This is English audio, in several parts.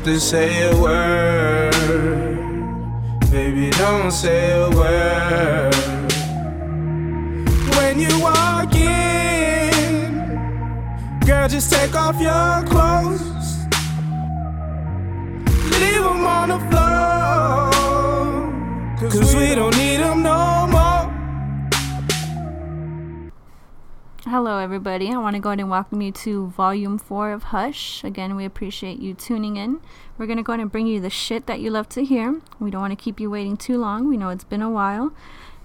have to say a word. Baby, don't say a word. When you walk in, girl, just take off your clothes. Leave them on the floor. Cause we don't need Hello, everybody. I want to go ahead and welcome you to Volume 4 of Hush. Again, we appreciate you tuning in. We're going to go ahead and bring you the shit that you love to hear. We don't want to keep you waiting too long. We know it's been a while.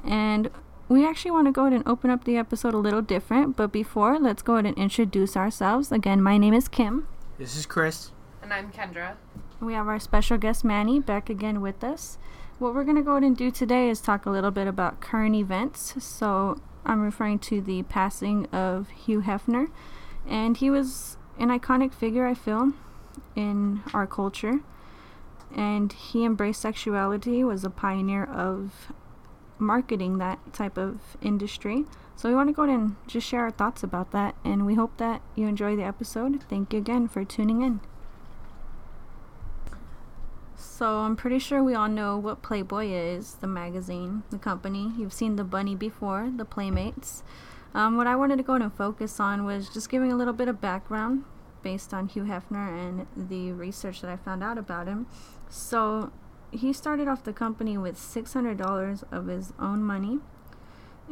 And we actually want to go ahead and open up the episode a little different. But before, let's go ahead and introduce ourselves. Again, my name is Kim. This is Chris. And I'm Kendra. We have our special guest, Manny, back again with us. What we're going to go ahead and do today is talk a little bit about current events. So, I'm referring to the passing of Hugh Hefner. And he was an iconic figure, I feel, in our culture. And he embraced sexuality, was a pioneer of marketing that type of industry. So we want to go ahead and just share our thoughts about that. And we hope that you enjoy the episode. Thank you again for tuning in. So I'm pretty sure we all know what Playboy is, the magazine, the company. You've seen the bunny before, the Playmates. Um, what I wanted to go and focus on was just giving a little bit of background based on Hugh Hefner and the research that I found out about him. So he started off the company with $600 of his own money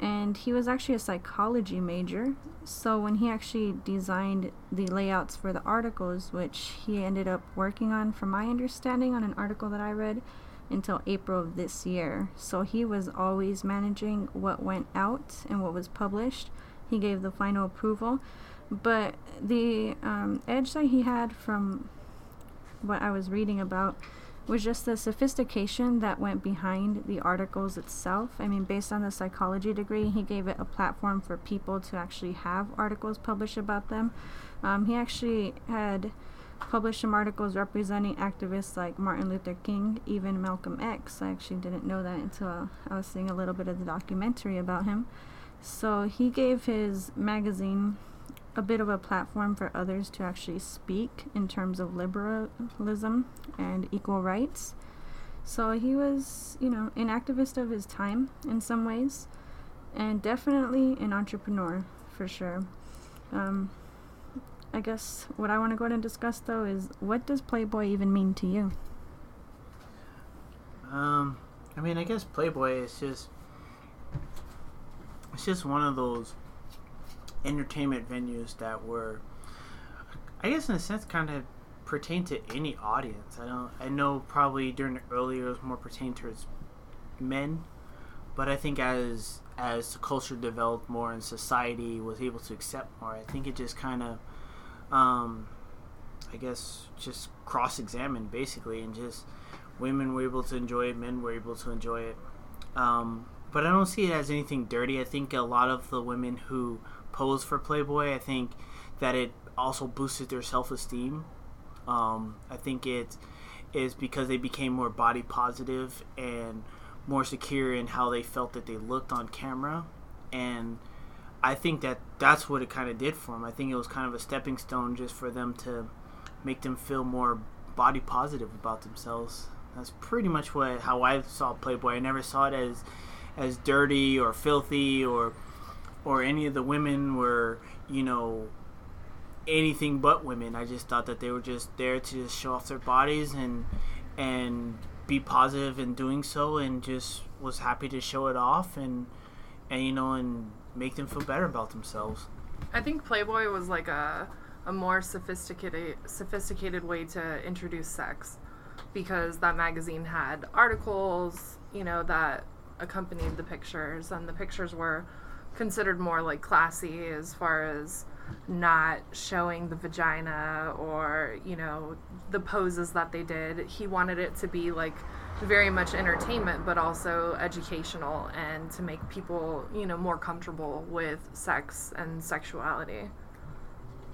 and he was actually a psychology major. So when he actually designed the layouts for the articles, which he ended up working on, from my understanding, on an article that I read, until April of this year. So he was always managing what went out and what was published. He gave the final approval. But the um, edge that he had from what I was reading about was just the sophistication that went behind the articles itself. I mean, based on the psychology degree, he gave it a platform for people to actually have articles published about them. Um, he actually had published some articles representing activists like Martin Luther King, even Malcolm X. I actually didn't know that until I was seeing a little bit of the documentary about him. So he gave his magazine a bit of a platform for others to actually speak in terms of liberalism and equal rights. So he was, you know, an activist of his time in some ways, and definitely an entrepreneur for sure. Um, I guess what I want to go ahead and discuss though is what does Playboy even mean to you? Um, I mean, I guess Playboy is just it's just one of those entertainment venues that were, I guess, in a sense, kind of pertain to any audience. I don't. I know probably during the was more pertained towards men, but I think as as the culture developed more and society was able to accept more, I think it just kind of, um, I guess, just cross examined basically, and just women were able to enjoy it, men were able to enjoy it. Um, but I don't see it as anything dirty. I think a lot of the women who pose for Playboy. I think that it also boosted their self esteem. Um, I think it is because they became more body positive and more secure in how they felt that they looked on camera. And I think that that's what it kind of did for them. I think it was kind of a stepping stone just for them to make them feel more body positive about themselves. That's pretty much what how I saw Playboy. I never saw it as as dirty or filthy or or any of the women were, you know, anything but women. I just thought that they were just there to just show off their bodies and and be positive in doing so, and just was happy to show it off and and you know and make them feel better about themselves. I think Playboy was like a a more sophisticated sophisticated way to introduce sex because that magazine had articles, you know, that accompanied the pictures and the pictures were considered more like classy as far as not showing the vagina or you know the poses that they did he wanted it to be like very much entertainment but also educational and to make people you know more comfortable with sex and sexuality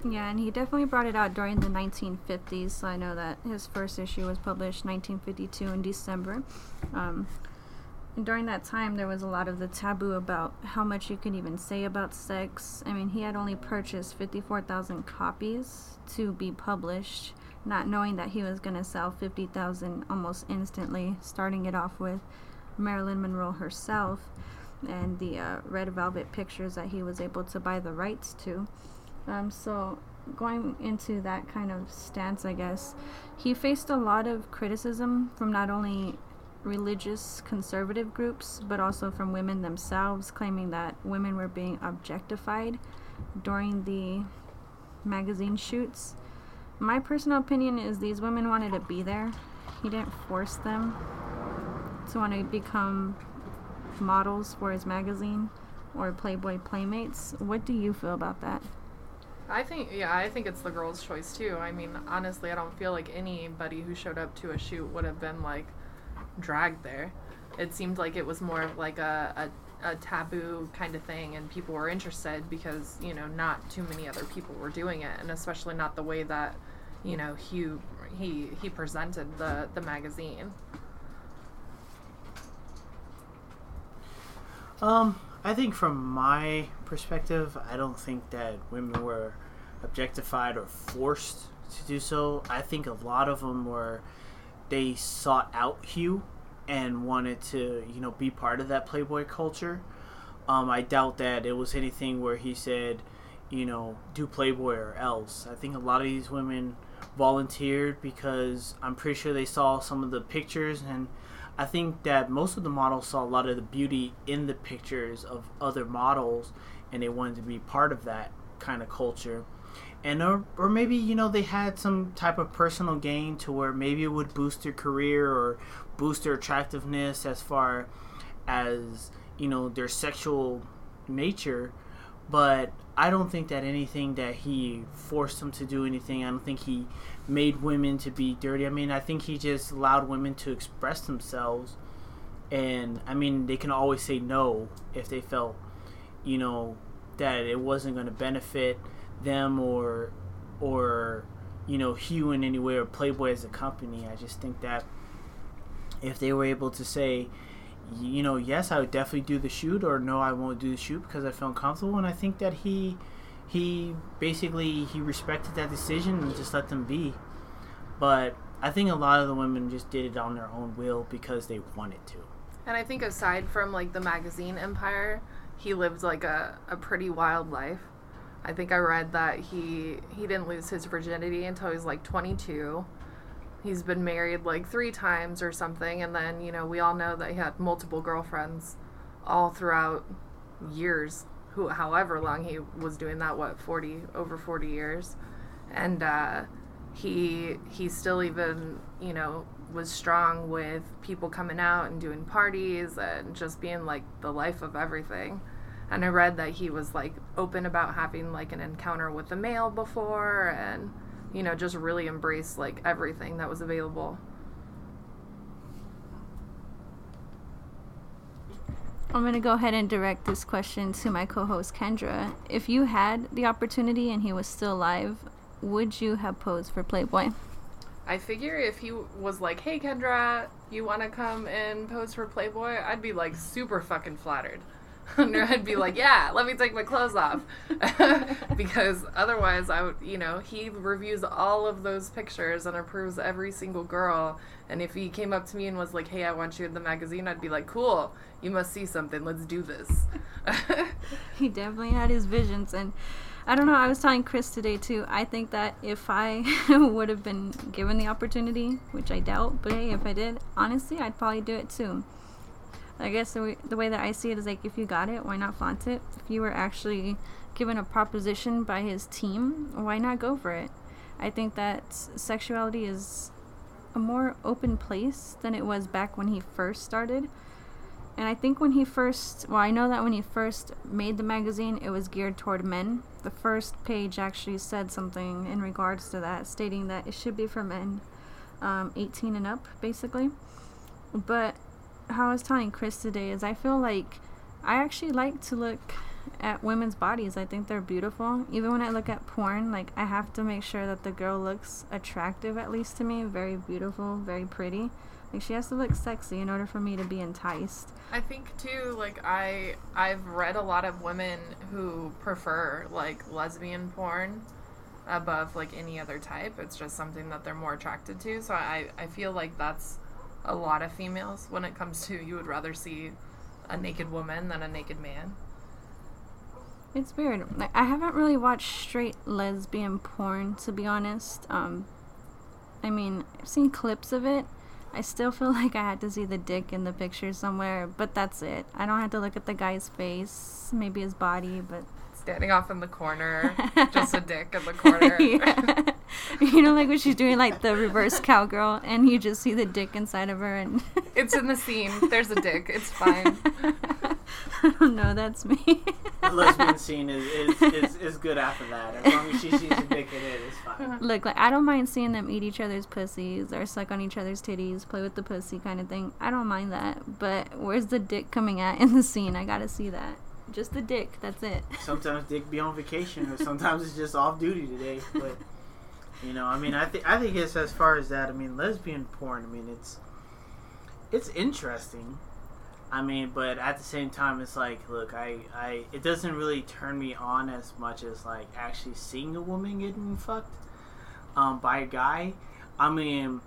yeah, and he definitely brought it out during the 1950s. So I know that his first issue was published 1952 in December. Um, during that time, there was a lot of the taboo about how much you could even say about sex. I mean, he had only purchased 54,000 copies to be published, not knowing that he was going to sell 50,000 almost instantly, starting it off with Marilyn Monroe herself and the uh, red velvet pictures that he was able to buy the rights to. Um, so, going into that kind of stance, I guess, he faced a lot of criticism from not only religious conservative groups, but also from women themselves, claiming that women were being objectified during the magazine shoots. My personal opinion is these women wanted to be there. He didn't force them to want to become models for his magazine or Playboy Playmates. What do you feel about that? I think, yeah, I think it's the girl's choice too. I mean, honestly, I don't feel like anybody who showed up to a shoot would have been like dragged there. It seemed like it was more of like a, a, a taboo kind of thing, and people were interested because, you know, not too many other people were doing it, and especially not the way that, you know, Hugh he he presented the the magazine. Um, I think from my perspective, I don't think that women were objectified or forced to do so. I think a lot of them were they sought out Hugh and wanted to, you know, be part of that Playboy culture. Um, I doubt that it was anything where he said, you know, do Playboy or else. I think a lot of these women volunteered because I'm pretty sure they saw some of the pictures and I think that most of the models saw a lot of the beauty in the pictures of other models and they wanted to be part of that kind of culture. And or, or maybe you know they had some type of personal gain to where maybe it would boost their career or boost their attractiveness as far as you know their sexual nature but I don't think that anything that he forced them to do anything. I don't think he made women to be dirty. I mean, I think he just allowed women to express themselves. And I mean, they can always say no if they felt, you know, that it wasn't going to benefit them or, or, you know, Hugh in any way or Playboy as a company. I just think that if they were able to say, you know, yes, I would definitely do the shoot, or no, I won't do the shoot because I feel uncomfortable. And I think that he he basically he respected that decision and just let them be. But I think a lot of the women just did it on their own will because they wanted to. And I think aside from like the magazine empire, he lived like a, a pretty wild life. I think I read that he he didn't lose his virginity until he was like 22 he's been married like three times or something and then you know we all know that he had multiple girlfriends all throughout years who however long he was doing that what 40 over 40 years. And uh, he he still even you know was strong with people coming out and doing parties and just being like the life of everything and i read that he was like open about having like an encounter with a male before and you know, just really embraced like everything that was available. I'm going to go ahead and direct this question to my co host Kendra. If you had the opportunity and he was still alive, would you have posed for Playboy? I figure if he was like, hey Kendra, you want to come and pose for Playboy? I'd be like super fucking flattered. I'd be like, yeah, let me take my clothes off. because otherwise, I would, you know, he reviews all of those pictures and approves every single girl. And if he came up to me and was like, hey, I want you in the magazine, I'd be like, cool, you must see something. Let's do this. he definitely had his visions. And I don't know, I was telling Chris today too. I think that if I would have been given the opportunity, which I doubt, but hey, if I did, honestly, I'd probably do it too. I guess the way, the way that I see it is like if you got it, why not flaunt it? If you were actually given a proposition by his team, why not go for it? I think that sexuality is a more open place than it was back when he first started. And I think when he first, well, I know that when he first made the magazine, it was geared toward men. The first page actually said something in regards to that, stating that it should be for men um, 18 and up, basically. But how I was telling Chris today is I feel like I actually like to look at women's bodies. I think they're beautiful. Even when I look at porn, like I have to make sure that the girl looks attractive at least to me, very beautiful, very pretty. Like she has to look sexy in order for me to be enticed. I think too like I I've read a lot of women who prefer like lesbian porn above like any other type. It's just something that they're more attracted to. So I, I feel like that's a lot of females when it comes to you would rather see a naked woman than a naked man. It's weird. I haven't really watched straight lesbian porn to be honest. Um I mean, I've seen clips of it. I still feel like I had to see the dick in the picture somewhere, but that's it. I don't have to look at the guy's face, maybe his body, but Standing off in the corner, just a dick in the corner. yeah. you know, like when she's doing like the reverse cowgirl, and you just see the dick inside of her, and It's in the scene. There's a dick. It's fine. I don't know. That's me. The lesbian scene is, is, is, is good after that. As long as she sees a dick in it, it's fine. Uh-huh. Look, like I don't mind seeing them eat each other's pussies or suck on each other's titties, play with the pussy kind of thing. I don't mind that. But where's the dick coming at in the scene? I gotta see that. Just the dick. That's it. Sometimes dick be on vacation, or sometimes it's just off duty today. But you know, I mean, I think I think it's as far as that. I mean, lesbian porn. I mean, it's it's interesting. I mean, but at the same time, it's like, look, I, I, it doesn't really turn me on as much as like actually seeing a woman getting fucked um, by a guy. I mean,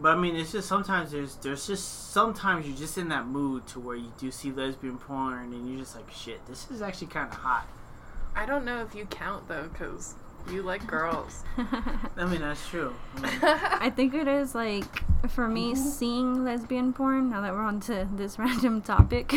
but I mean, it's just sometimes there's there's just sometimes you're just in that mood to where you do see lesbian porn and you're just like, shit, this is actually kind of hot. I don't know if you count though, because you like girls. I mean, that's true. I mean, I think it is like for me seeing lesbian porn. Now that we're on to this random topic,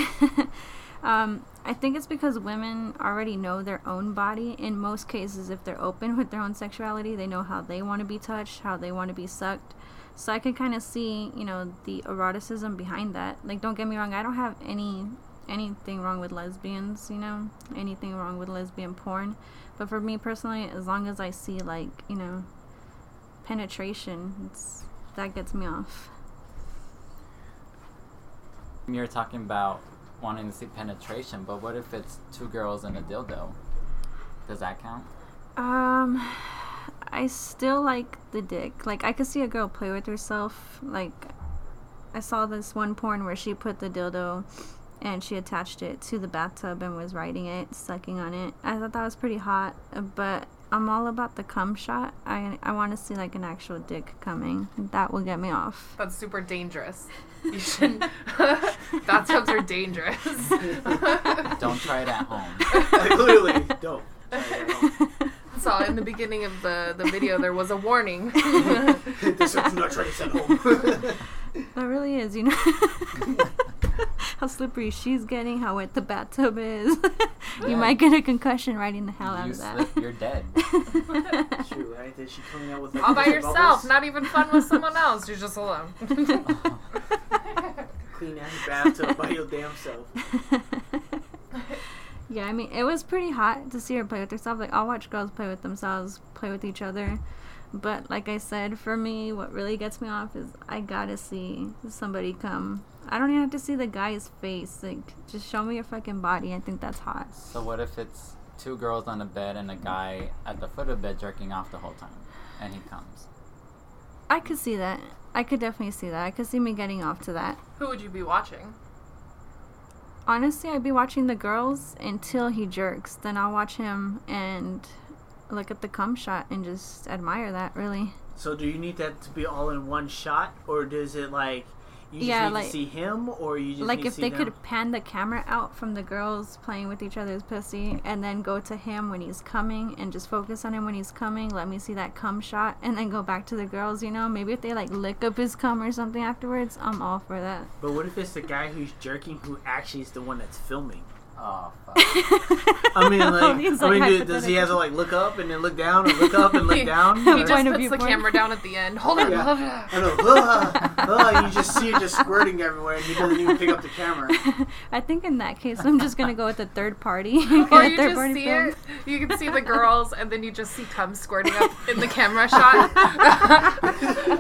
um, I think it's because women already know their own body. In most cases, if they're open with their own sexuality, they know how they want to be touched, how they want to be sucked. So I can kind of see, you know, the eroticism behind that. Like, don't get me wrong, I don't have any anything wrong with lesbians, you know, anything wrong with lesbian porn. But for me personally, as long as I see like, you know, penetration, it's that gets me off. You're talking about wanting to see penetration, but what if it's two girls and a dildo? Does that count? Um, I still like the dick. Like I could see a girl play with herself. Like I saw this one porn where she put the dildo and she attached it to the bathtub and was riding it, sucking on it. I thought that was pretty hot, but I'm all about the cum shot. I I want to see like an actual dick coming. That will get me off. That's super dangerous. You shouldn't. Bathtubs are dangerous. Don't try it at home. clearly, dope. Saw in the beginning of the, the video there was a warning. this is not trying to send home. That really is, you know. how slippery she's getting, how wet the bathtub is. Yeah. you might get a concussion riding the hell out you of that. slip, you're dead. True, right? That she coming out with like All by yourself, bubbles? not even fun with someone else. You're just alone. clean out ass bathtub by your damn self. Yeah, I mean, it was pretty hot to see her play with herself. Like, I'll watch girls play with themselves, play with each other. But, like I said, for me, what really gets me off is I gotta see somebody come. I don't even have to see the guy's face. Like, just show me your fucking body. I think that's hot. So what if it's two girls on a bed and a guy at the foot of the bed jerking off the whole time, and he comes? I could see that. I could definitely see that. I could see me getting off to that. Who would you be watching? Honestly, I'd be watching the girls until he jerks. Then I'll watch him and look at the cum shot and just admire that, really. So do you need that to be all in one shot, or does it like you Yeah, like- see him, or you just like if they see could pan the camera out from the girls playing with each other's pussy and then go to him when he's coming and just focus on him when he's coming let me see that cum shot and then go back to the girls you know? Maybe if they like lick up his cum or something afterwards i'm all for that. But what if it's the guy who's jerking who actually is the one that's filming? Oh fuck! I mean, like, These, I like, mean, do- does he have to like look up and then look down, or look up and look down? He or- He just Point of puts the porn. camera down at the end. Hold on, Yeah. hold on. I know. Ah, you just see it just squirting everywhere, and he doesn't even pick up the camera. i think in that case i'm just gonna go with the third party Or you third just party see film. it. You can see the girls, and then you just see cum squirting up in the camera shot.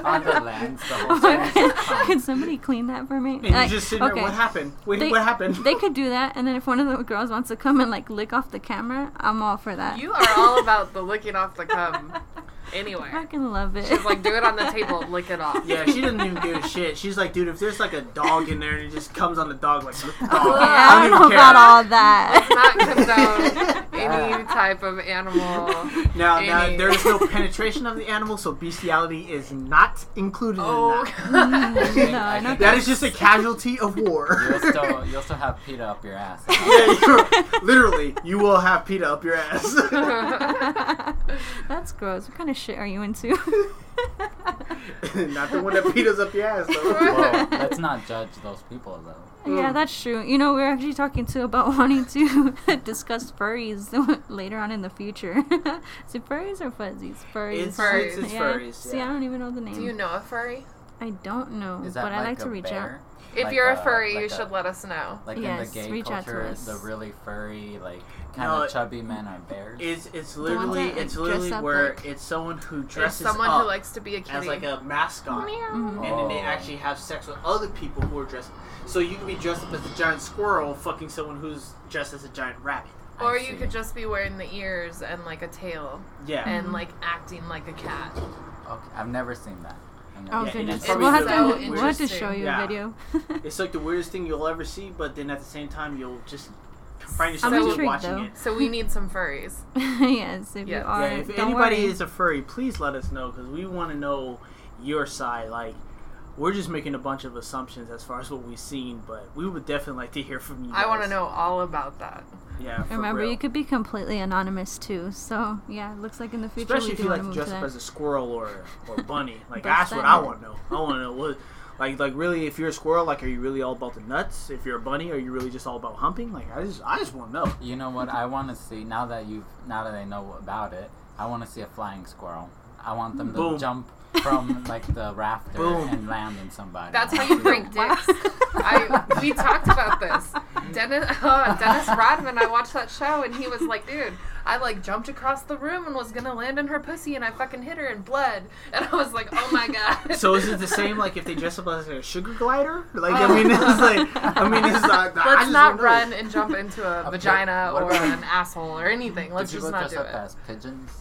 On the lens, the whole Oh, time. can, can somebody clean that for me And Like, you just sitting there, what happened? Wait, They- what happened? they could do that and then if one of the girls wants to come and like lick off the camera i'm all for that you are all about the licking off the cum. I Anyway, fucking love it she's like, do it on the table, lick it off. Yeah, she doesn't even give a shit. She's like, dude, if there's like a dog in there and it just comes on the dog, like, lick the dog. Yeah, I don't know even about all that. not condone any type of animal. Now, now there is no penetration of the animal, so bestiality is not included Oh, in that. Mm, no, I. That is just a casualty of war. You'll still you'll still have PETA up your ass. yeah, you're, literally, you will have PETA up your ass. That's gross. What kind of shit are you into? not the one that beat us up the ass, though. well, let's not judge those people though. yeah, hmm. that's true. You know, we're actually talking too about wanting to discuss furries later on in the future. Is it furries or fuzzies? Furries. It's, Furries. it's, it's yeah. furries. See, I don't even know the name. Do you know a furry? I don't know, Is that but like I like a to reach bear? If Like you're a a- furry, like you a- should let us know. Like Yes, in the gay reach out to culture, us. the really furry, like kind No, of it- chubby men are bears. It's it's literally it's literally where like- it's someone who dresses someone up who likes to be a kitty. as like a mascot, and then they actually have sex with other people who are dressed. So you can be dressed up as a giant squirrel, fucking someone who's dressed as a giant rabbit. Or you could just be wearing the ears and like a tail Yeah. and like acting like a cat. Okay, I've never seen that. I've never Oh Yeah, goodness, it's that. probably we'll have, the to, we'll have to show you Yeah. a video. It's like the weirdest thing you'll ever see, but then at the same time you'll just find I'm yourself still intrigued, watching though. it. So we need some furries. yes, if Yeah. you are, Yeah, if don't anybody worry. is a furry, please let us know because we want to know your side. Like, we're just making a bunch of assumptions as far as what we've seen, but we would definitely like to hear from you. I want to know all about that. Yeah, for Remember, real. you could be completely anonymous too. So yeah, it looks like in the future especially we if do you like to to dress up as a squirrel or or bunny. Like that's what that I want to know. I want to know what. Like, like really, if you're a squirrel, like, are you really all about the nuts? If you're a bunny, are you really just all about humping? Like, I just, I just want to know. You know what? I want to see now that you've now that I know about it. I want to see a flying squirrel. I want them to Boom. jump from like the rafter Boom. and land on somebody. That's how you break dicks. I we talked about this. Dennis uh, Dennis Rodman. I watched that show and he was like, "Dude, I like jumped across the room and was gonna land on her pussy and I fucking hit her and bled." And I was like, "Oh my god." So is it the same like if they dress up as a sugar glider? Like, I mean, it's like, I mean, it's not. I Let's not don't run and jump into a Okay, vagina what or an asshole or anything. Do Let's people just not dress do up it. as pigeons?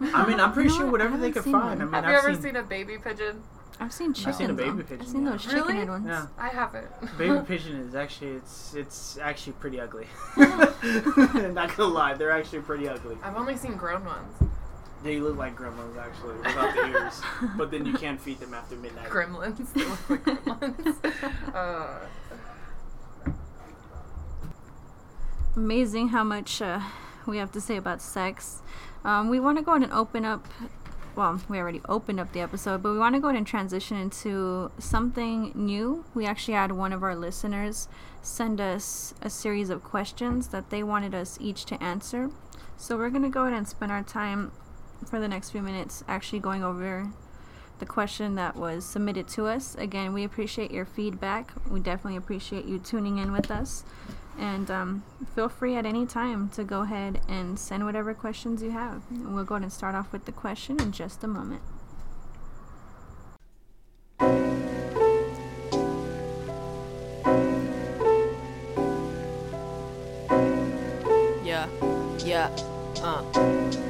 I mean, I'm pretty You know sure whatever they could seen find. I mean, Have I've you ever seen, seen a baby pigeon? I've seen chickens. I've seen a baby pigeon, I've seen yeah. those Really? chicken head ones. Yeah. I haven't. baby pigeon is actually it's it's actually pretty ugly. not gonna lie, they're actually pretty ugly. I've only seen grown ones. They look like gremlins actually, without the ears. But then you can't feed them after midnight. Gremlins. They look like gremlins. Uh, Amazing how much uh, we have to say about sex. Um, we want to go ahead and open up. Well, we already opened up the episode, but we want to go ahead and transition into something new. We actually had one of our listeners send us a series of questions that they wanted us each to answer. So we're going to go ahead and spend our time for the next few minutes actually going over the question that was submitted to us. Again, we appreciate your feedback. We definitely appreciate you tuning in with us. And um, feel free at any time to go ahead and send whatever questions you have. We'll go ahead and start off with the question in just a moment. Yeah, yeah, uh.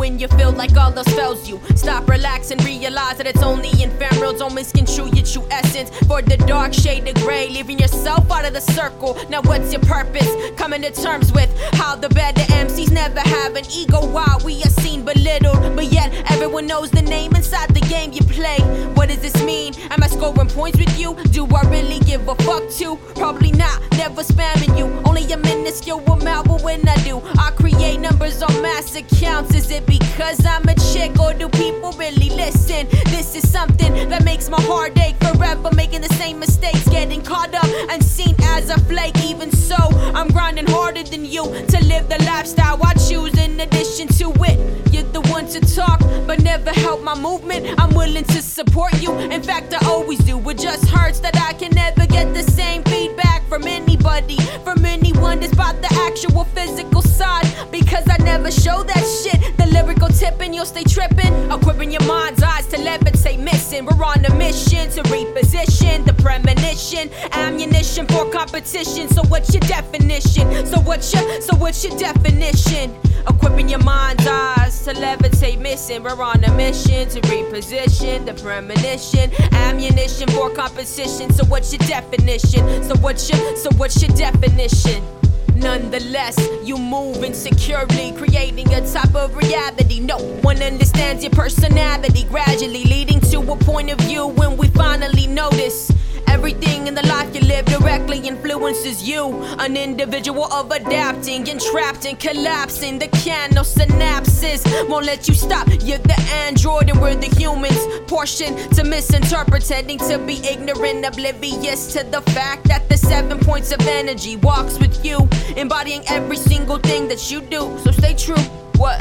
When you feel like all else fails you, stop, relax, and realize that it's only ephemeral. Don't misconstrue your true essence for the dark shade of gray, leaving yourself out of the circle. Now, what's your purpose? Coming to terms with how the better MCs never have an ego while we are seen belittled, but yet everyone knows the name inside the game you play. What does this mean? Am I scoring points with you? Do I really give a fuck to? Probably not, never spamming you. Only a minuscule amount, but when I do, I create numbers on mass accounts. Is it because I'm a chick, or do people really listen? This is something that makes my heart ache forever, making the same mistakes, getting caught up and seen as a flake. Even so, I'm grinding harder than you to live the lifestyle I choose. In addition to it, you're the one to talk, but never help my movement. I'm willing to support you. In fact, I always do. It just hurts that I can never get the same feedback from anybody, from anyone, despite the actual physical side. Because I never show that shit. The lyrical tipping, you'll stay tripping. Equipping your mind's eyes to levitate, missing. We're on a mission to reposition the premonition, ammunition for competition. So what's your definition? So what's your so what's your definition? Equipping your mind's eyes to levitate, missing. We're on a mission to reposition the premonition, ammunition for competition. So what's your definition? So what's your so what's your definition? Nonetheless, you move insecurely, creating a type of reality. No one understands your personality, gradually leading to a point of view when we finally notice. Everything in the life you live directly influences you. An individual of adapting, entrapped and collapsing. The cano synapses won't let you stop. You're the android and we're the humans. Portion to misinterpret, tending to be ignorant, oblivious to the fact that the seven points of energy walks with you, embodying every single thing that you do. So stay true. What?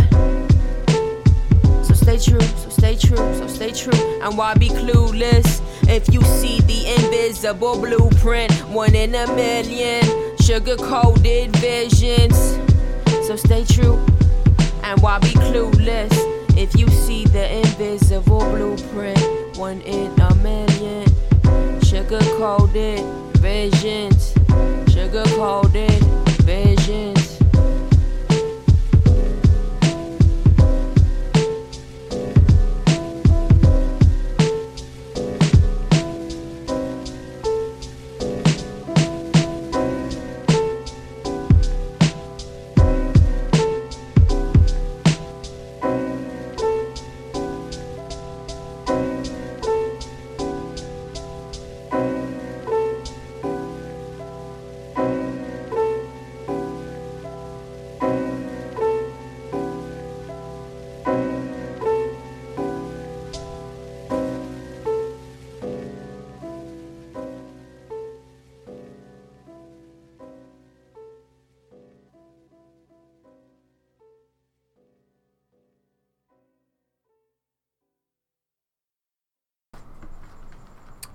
So stay true, so stay true, so stay true. And why be clueless if you see the invisible blueprint? One in a million, sugar coated visions. So stay true. And why be clueless if you see the invisible blueprint? One in a million, sugar coated visions. Sugar coated visions.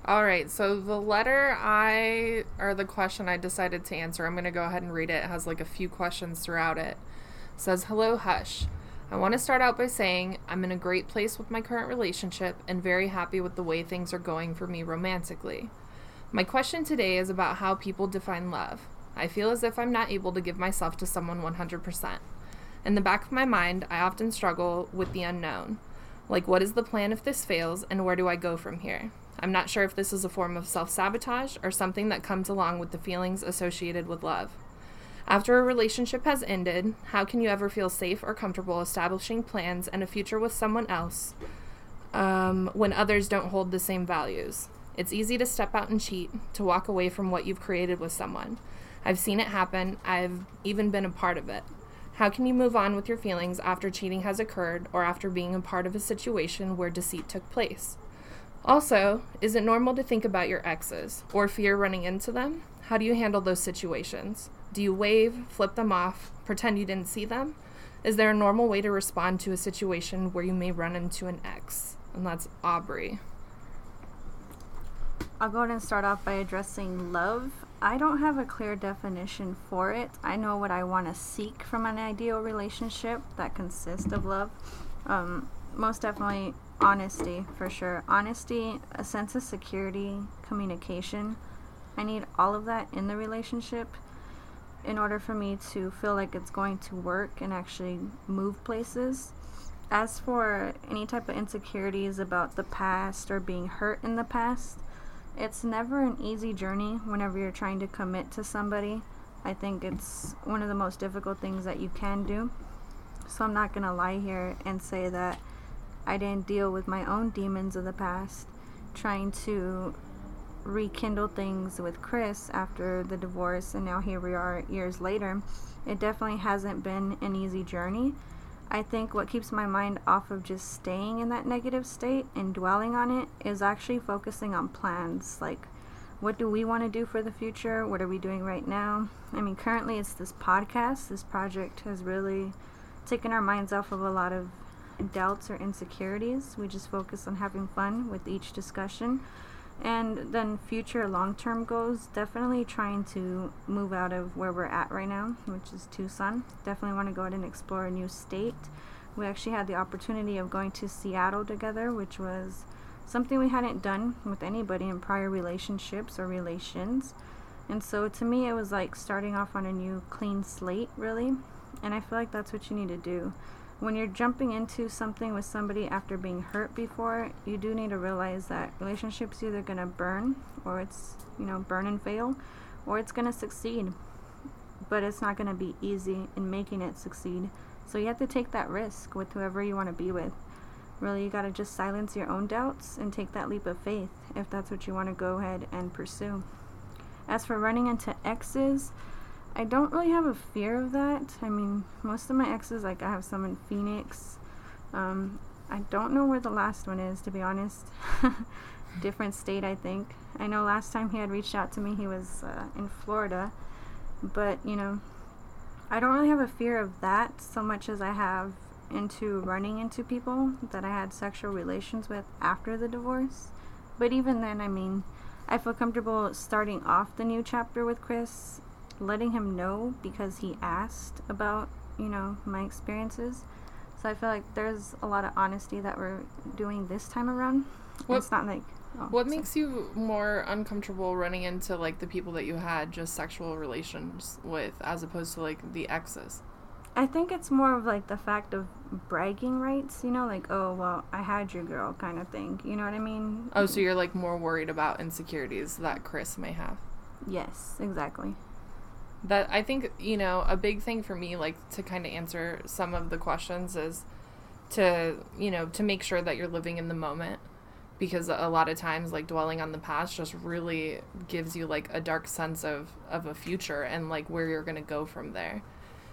All right, so the letter I, or the question I decided to answer, I'm going to go ahead and read it. It has like a few questions throughout it. it says, Hello, Hush. I want to start out by saying I'm in a great place with my current relationship and very happy with the way things are going for me romantically. My question today is about how people define love. I feel as if I'm not able to give myself to someone 100%. In the back of my mind, I often struggle with the unknown. Like, what is the plan if this fails, and where do I go from here? I'm not sure if this is a form of self sabotage or something that comes along with the feelings associated with love. After a relationship has ended, how can you ever feel safe or comfortable establishing plans and a future with someone else um, when others don't hold the same values? It's easy to step out and cheat, to walk away from what you've created with someone. I've seen it happen, I've even been a part of it. How can you move on with your feelings after cheating has occurred or after being a part of a situation where deceit took place? Also, is it normal to think about your exes or fear running into them? How do you handle those situations? Do you wave, flip them off, pretend you didn't see them? Is there a normal way to respond to a situation where you may run into an ex? And that's Aubrey. I'll go ahead and start off by addressing love. I don't have a clear definition for it. I know what I want to seek from an ideal relationship that consists of love. Um, most definitely honesty, for sure. Honesty, a sense of security, communication. I need all of that in the relationship in order for me to feel like it's going to work and actually move places. As for any type of insecurities about the past or being hurt in the past, it's never an easy journey whenever you're trying to commit to somebody. I think it's one of the most difficult things that you can do. So I'm not going to lie here and say that I didn't deal with my own demons of the past, trying to rekindle things with Chris after the divorce, and now here we are years later. It definitely hasn't been an easy journey. I think what keeps my mind off of just staying in that negative state and dwelling on it is actually focusing on plans. Like, what do we want to do for the future? What are we doing right now? I mean, currently it's this podcast. This project has really taken our minds off of a lot of doubts or insecurities. We just focus on having fun with each discussion. And then future long term goals, definitely trying to move out of where we're at right now, which is Tucson. Definitely want to go ahead and explore a new state. We actually had the opportunity of going to Seattle together, which was something we hadn't done with anybody in prior relationships or relations. And so to me, it was like starting off on a new clean slate, really. And I feel like that's what you need to do when you're jumping into something with somebody after being hurt before, you do need to realize that relationships either gonna burn or it's you know burn and fail, or it's gonna succeed. but it's not going to be easy in making it succeed. So you have to take that risk with whoever you want to be with. Really, you got to just silence your own doubts and take that leap of faith if that's what you want to go ahead and pursue. As for running into exes, I don't really have a fear of that. I mean, most of my exes, like I have some in Phoenix. Um, I don't know where the last one is, to be honest. Different state, I think. I know last time he had reached out to me, he was uh, in Florida. But, you know, I don't really have a fear of that so much as I have into running into people that I had sexual relations with after the divorce. But even then, I mean, I feel comfortable starting off the new chapter with Chris, letting him know because he asked about, you know, my experiences. So I feel like there's a lot of honesty that we're doing this time around. What- it's not like. oh, What sorry. makes you more uncomfortable running into like the people that you had just sexual relations with as opposed to like the exes? I think it's more of like the fact of bragging rights, you know, like, oh, well, I had your girl kind of thing. You know what I mean? Oh, so you're like more worried about insecurities that Chris may have. Yes, exactly. That I think, you know, a big thing for me like to kind of answer some of the questions is to, you know, to make sure that you're living in the moment because a lot of times like dwelling on the past just really gives you like a dark sense of of a future and like where you're going to go from there.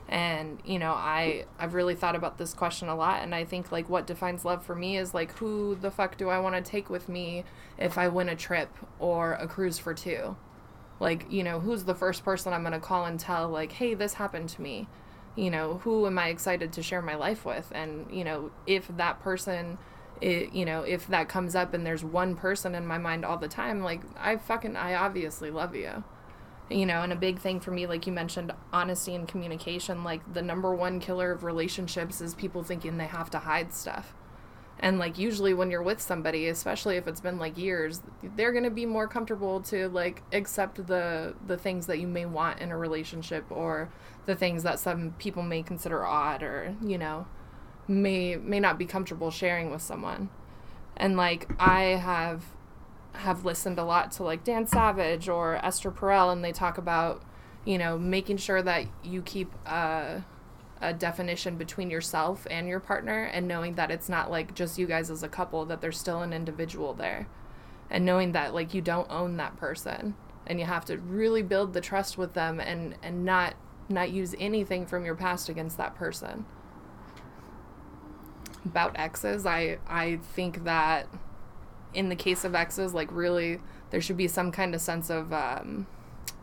And you know, I I've really thought about this question a lot and I think like what defines love for me is like who the fuck do I want to take with me if I win a trip or a cruise for two? Like, you know, who's the first person I'm going to call and tell like, "Hey, this happened to me." You know, who am I excited to share my life with? And, you know, if that person it, you know, if that comes up and there's one person in my mind all the time, like I fucking I obviously love you you know and a big thing for me like you mentioned honesty and communication like the number one killer of relationships is people thinking they have to hide stuff and like usually when you're with somebody especially if it's been like years they're going to be more comfortable to like accept the the things that you may want in a relationship or the things that some people may consider odd or you know may may not be comfortable sharing with someone. And like i have have listened a lot to like Dan Savage or Esther Perel, and they talk about, you know, making sure that you keep a, a definition between yourself and your partner, and knowing that it's not like just you guys as a couple, that there's still an individual there, and knowing that like you don't own that person, and you have to really build the trust with them, and and not not use anything from your past against that person. About exes, I I think that in the case of exes, like really, there should be some kind of sense of um,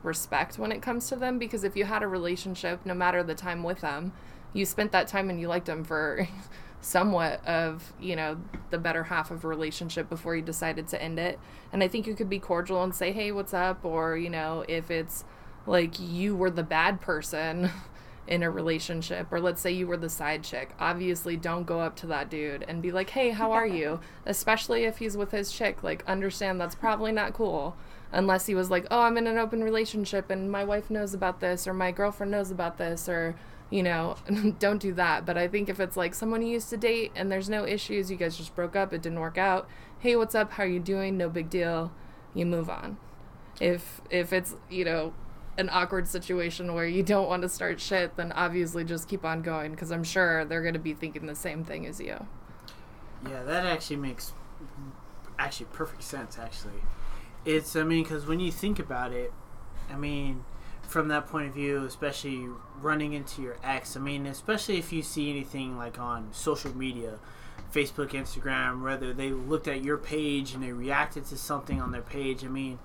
respect when it comes to them. Because if you had a relationship, no matter the time with them, you spent that time and you liked them for somewhat of you know the better half of a relationship before you decided to end it. And I think you could be cordial and say, "Hey, what's up?" Or you know, if it's like you were the bad person in a relationship or let's say you were the side chick obviously don't go up to that dude and be like hey how are you especially if he's with his chick like understand that's probably not cool unless he was like oh i'm in an open relationship and my wife knows about this or my girlfriend knows about this or you know don't do that. But i think if it's like someone you used to date and there's no issues you guys just broke up it didn't work out hey what's up? How are you doing? No big deal. You move on. If if it's you know an awkward situation where you don't want to start shit, then obviously just keep on going because I'm sure they're going to be thinking the same thing as you. Yeah, that actually makes actually perfect sense. Actually, it's I mean because when you think about it, I mean from that point of view, especially running into your ex. I mean, especially if you see anything like on social media, Facebook, Instagram, whether they looked at your page and they reacted to something on their page. I mean.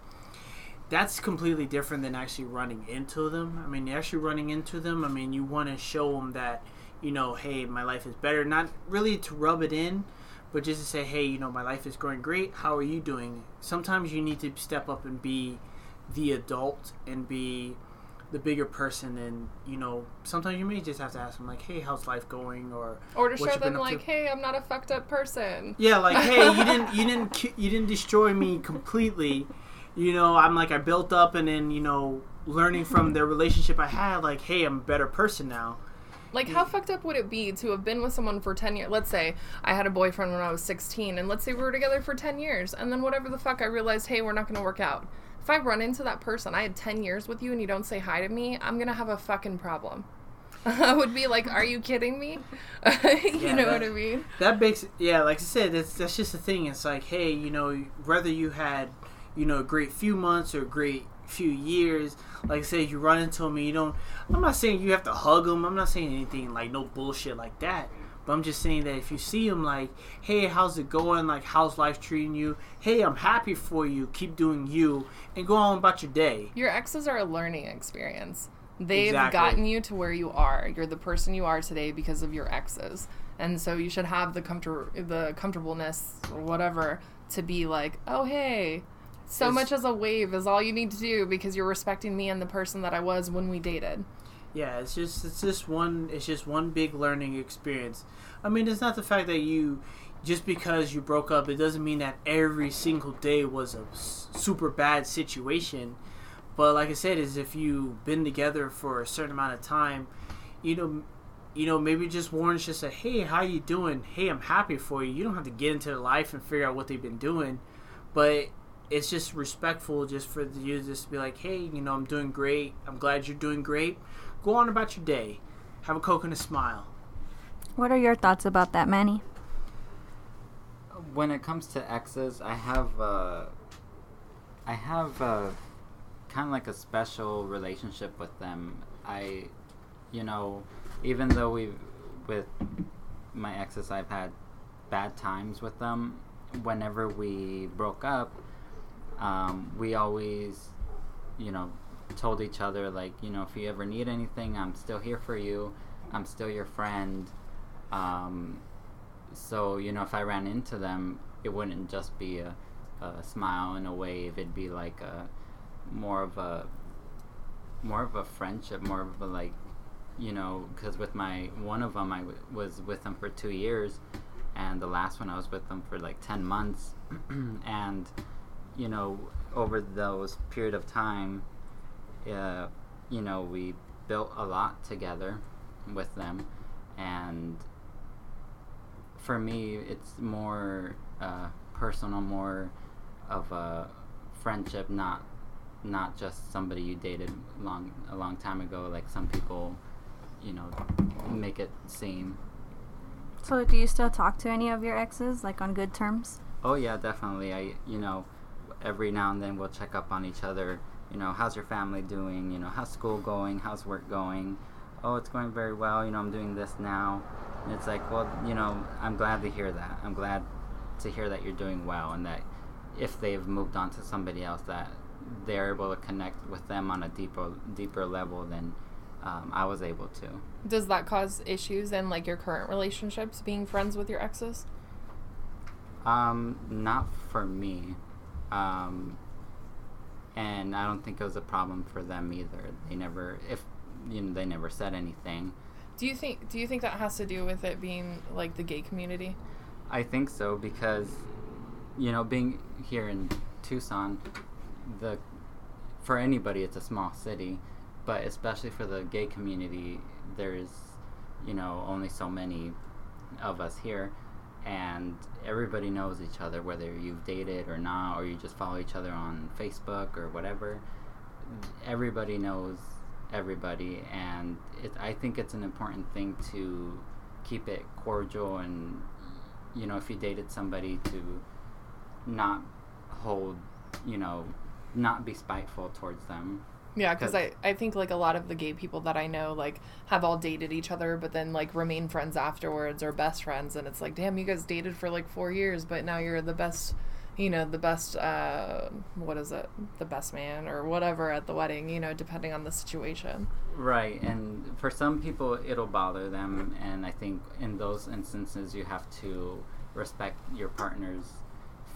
That's completely different than actually running into them. I mean, actually running into them. I mean, you want to show them that, you know, hey, my life is better. Not really to rub it in, but just to say, hey, you know, my life is going great. How are you doing? Sometimes you need to step up and be the adult and be the bigger person, and you know, sometimes you may just have to ask them like, hey, how's life going, or Or to show them up to? like, hey, I'm not a fucked up person. yeah, like, hey, you didn't, you didn't, you didn't destroy me completely. You know, I'm like I built up, and then you know, learning from the relationship I had, like, hey, I'm a better person now. Like, how fucked up would it be to have been with someone for 10 years? Let's say I had a boyfriend when I was 16, and let's say we were together for 10 years, and then whatever the fuck I realized, hey, we're not going to work out. if I run into that person, I had 10 years with you and you don't say hi to me, I'm going to have a fucking problem. I would be like, are you kidding me? you Yeah, know that- what I mean? that makes yeah like i said that's that's just the thing it's like hey you know whether you had you know a great few months or a great few years like i said you run into them and you don't i'm not saying you have to hug them i'm not saying anything like no bullshit like that but i'm just saying that if you see them like hey how's it going like how's life treating you hey i'm happy for you keep doing you and go on about your day Your exes are a learning experience. They've Exactly. gotten you to where you are. You're the person you are today because of your exes. And so you should have the comfort the comfortableness or whatever to be like, "Oh, hey, so much as a wave is all you need to do because you're respecting me and the person that I was when we dated." Yeah, it's just it's just one it's just one big learning experience. I mean, it's not the fact that you just because you broke up, it doesn't mean that every single day was a super bad situation. But like I said, is if you've been together for a certain amount of time, you know, you know, maybe just warns just say, "Hey, how you doing? Hey, I'm happy for you." You don't have to get into their life and figure out what they've been doing, but it's just respectful just for the users to be like, "Hey, you know, I'm doing great. I'm glad you're doing great. Go on about your day. Have a coke and a smile." What are your thoughts about that, Manny? when it comes to exes, I have uh, I have uh, kind of like a special relationship with them. I, you know, even though we with my exes, I've had bad times with them. Whenever we broke up, um, we always, you know, told each other like, you know, if you ever need anything, I'm still here for you. I'm still your friend. Um, so you know if i ran into them it wouldn't just be a, a smile and a wave it'd be like a more of a more of a friendship more of a like you know because with my one of them i w- was with them for two years and the last one i was with them for like 10 months and you know over those period of time uh, you know we built a lot together with them and for me, it's more uh, personal, more of a friendship, not not just somebody you dated long a long time ago. Like some people, you know, make it seem. So, do you still talk to any of your exes, like on good terms? Oh yeah, definitely. I you know, every now and then we'll check up on each other. You know, how's your family doing? You know, how's school going? How's work going? Oh, it's going very well. You know, I'm doing this now. And it's like, well, you know, I'm glad to hear that. I'm glad to hear that you're doing well and that if they've moved on to somebody else that they're able to connect with them on a deeper deeper level than um, I was able to. Does that cause issues in like your current relationships being friends with your exes? Um, not for me. Um, and I don't think it was a problem for them either. They never, if you know, they never said anything. Do you think do you think that has to do with it being like the gay community? I think so because, you know, being here in Tucson, the for anybody it's a small city, but especially for the gay community, there's, you know, only so many of us here, and everybody knows each other whether you've dated or not, or you just follow each other on Facebook or whatever. Everybody knows everybody, and it, I think it's an important thing to keep it cordial and you know if you dated somebody to not hold you know not be spiteful towards them Yeah, because I, I think like a lot of the gay people that I know like have all dated each other, but then like remain friends afterwards or best friends, and it's like, damn, you guys dated for like four years, but now you're the best, you know, the best, uh, what is it, the best man or whatever at the wedding, you know, depending on the situation. right and for some people it'll bother them and i think in those instances you have to respect your partner's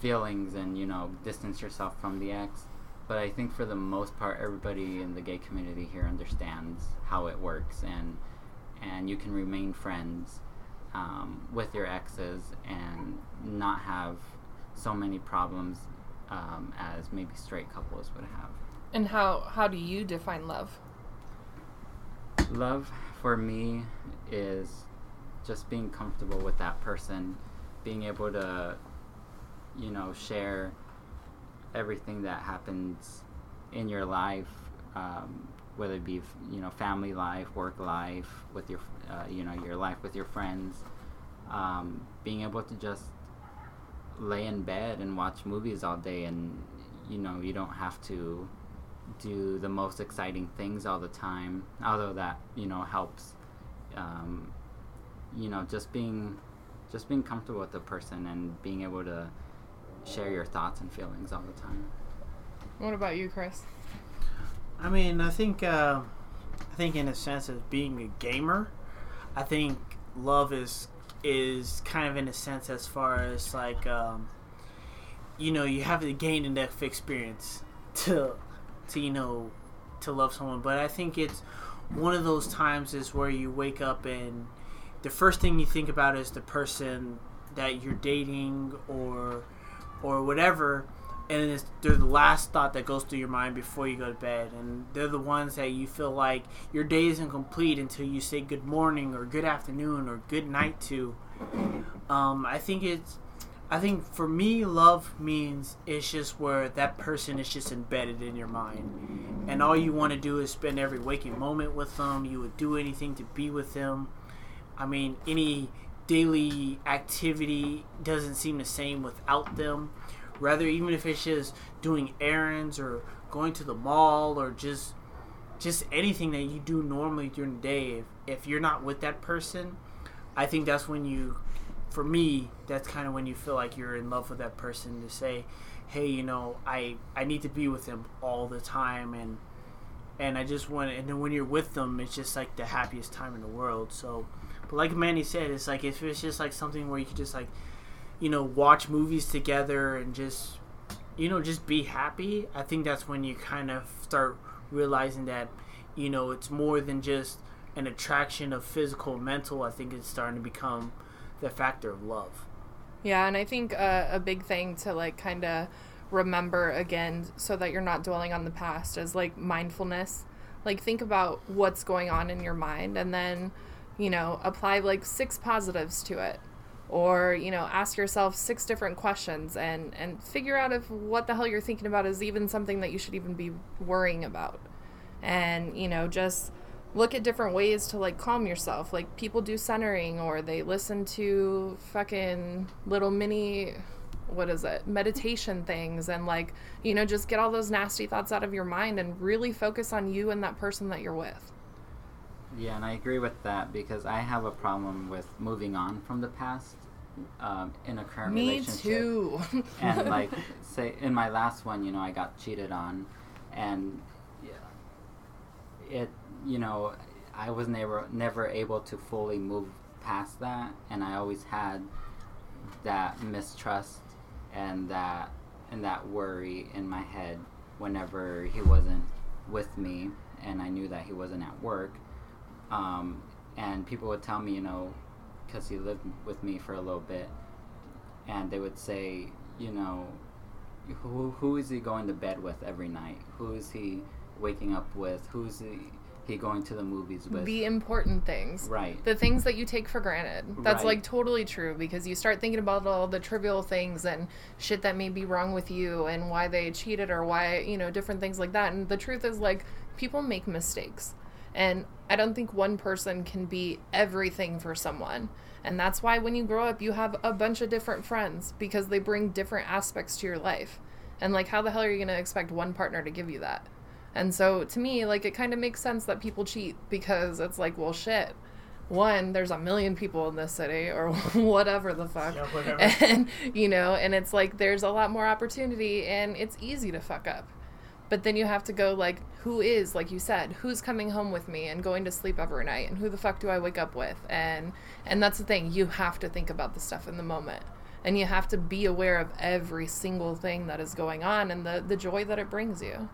feelings and you know distance yourself from the ex but i think for the most part everybody in the gay community here understands how it works and and you can remain friends um, with your exes and not have so many problems um, as maybe straight couples would have And how how do you define love? Love for me is just being comfortable with that person, being able to, you know, share everything that happens in your life, um, whether it be you know family life, work life, with your uh, you know your life with your friends, um, being able to just lay in bed and watch movies all day, and you know you don't have to do the most exciting things all the time. Although that you know helps. Um, you know, just being just being comfortable with the person and being able to share your thoughts and feelings all the time. What about you, Chris? I mean, I think, uh, I think in a sense of being a gamer, I think love is is kind of in a sense as far as like, um, you know, you have to gain enough experience to, to you know, to love someone. But I think it's one of those times is where you wake up and the first thing you think about is the person that you're dating or or whatever and it's, they're the last thought that goes through your mind before you go to bed and they're the ones that you feel like your day isn't complete until you say good morning or good afternoon or good night to. Um, i think it's i think for me love means it's just where that person is just embedded in your mind. And all you want to do is spend every waking moment with them. You would do anything to be with them. I mean any daily activity doesn't seem the same without them. Rather even if it's just doing errands or going to the mall or just just anything that you do normally during the day if, if you're not with that person i think that's when you for me that's kind of when you feel like you're in love with that person to say hey you know i i need to be with them all the time and and i just want and then when you're with them it's just like the happiest time in the world. So like manny said it's like if it's just like something where you could just like you know, watch movies together and just, you know, just be happy, I think that's when you kind of start realizing that, you know, it's more than just an attraction of physical mental. I think it's starting to become the factor of love. Yeah, and I think uh, a big thing to like kind of remember again so that you're not dwelling on the past is like mindfulness. Like think about what's going on in your mind and then, you know, apply like six positives to it. Or you know ask yourself six different questions and and figure out if what the hell you're thinking about is even something that you should even be worrying about. And you know just look at different ways to like calm yourself. Like people do centering or they listen to fucking little mini what is it meditation things and like you know just get all those nasty thoughts out of your mind and really focus on you and that person that you're with yeah, and I agree with that because I have a problem with moving on from the past um, in a current Me relationship. too. and like, say in my last one, you know, I got cheated on, and it, you know, I was never never able to fully move past that, and I always had that mistrust and that and that worry in my head whenever he wasn't with me, and I knew that he wasn't at work um, and people would tell me, you know, because he lived with me for a little bit, and they would say, you know, who who is he going to bed with every night? Who is he waking up with? Who's he, he going to the movies with? the important things. Right. The things that you take for granted. That's Right. like totally true because you start thinking about all the trivial things and shit that may be wrong with you and why they cheated or why, you know, different things like that. And the truth is like people make mistakes. And I don't think one person can be everything for someone. And that's why when you grow up, you have a bunch of different friends because they bring different aspects to your life. And like, how the hell are you going to expect one partner to give you that? And so to me, like, it kind of makes sense that people cheat because it's like, well, shit. One, there's a million people in this city or whatever the fuck. Yeah, whatever. And, you know, and it's like there's a lot more opportunity and it's easy to fuck up. But then you have to go like, who is, like you said, who's coming home with me and going to sleep every night, and who the fuck do I wake up with, and and that's the thing. You have to think about the stuff in the moment, and you have to be aware of every single thing that is going on and the the joy that it brings you.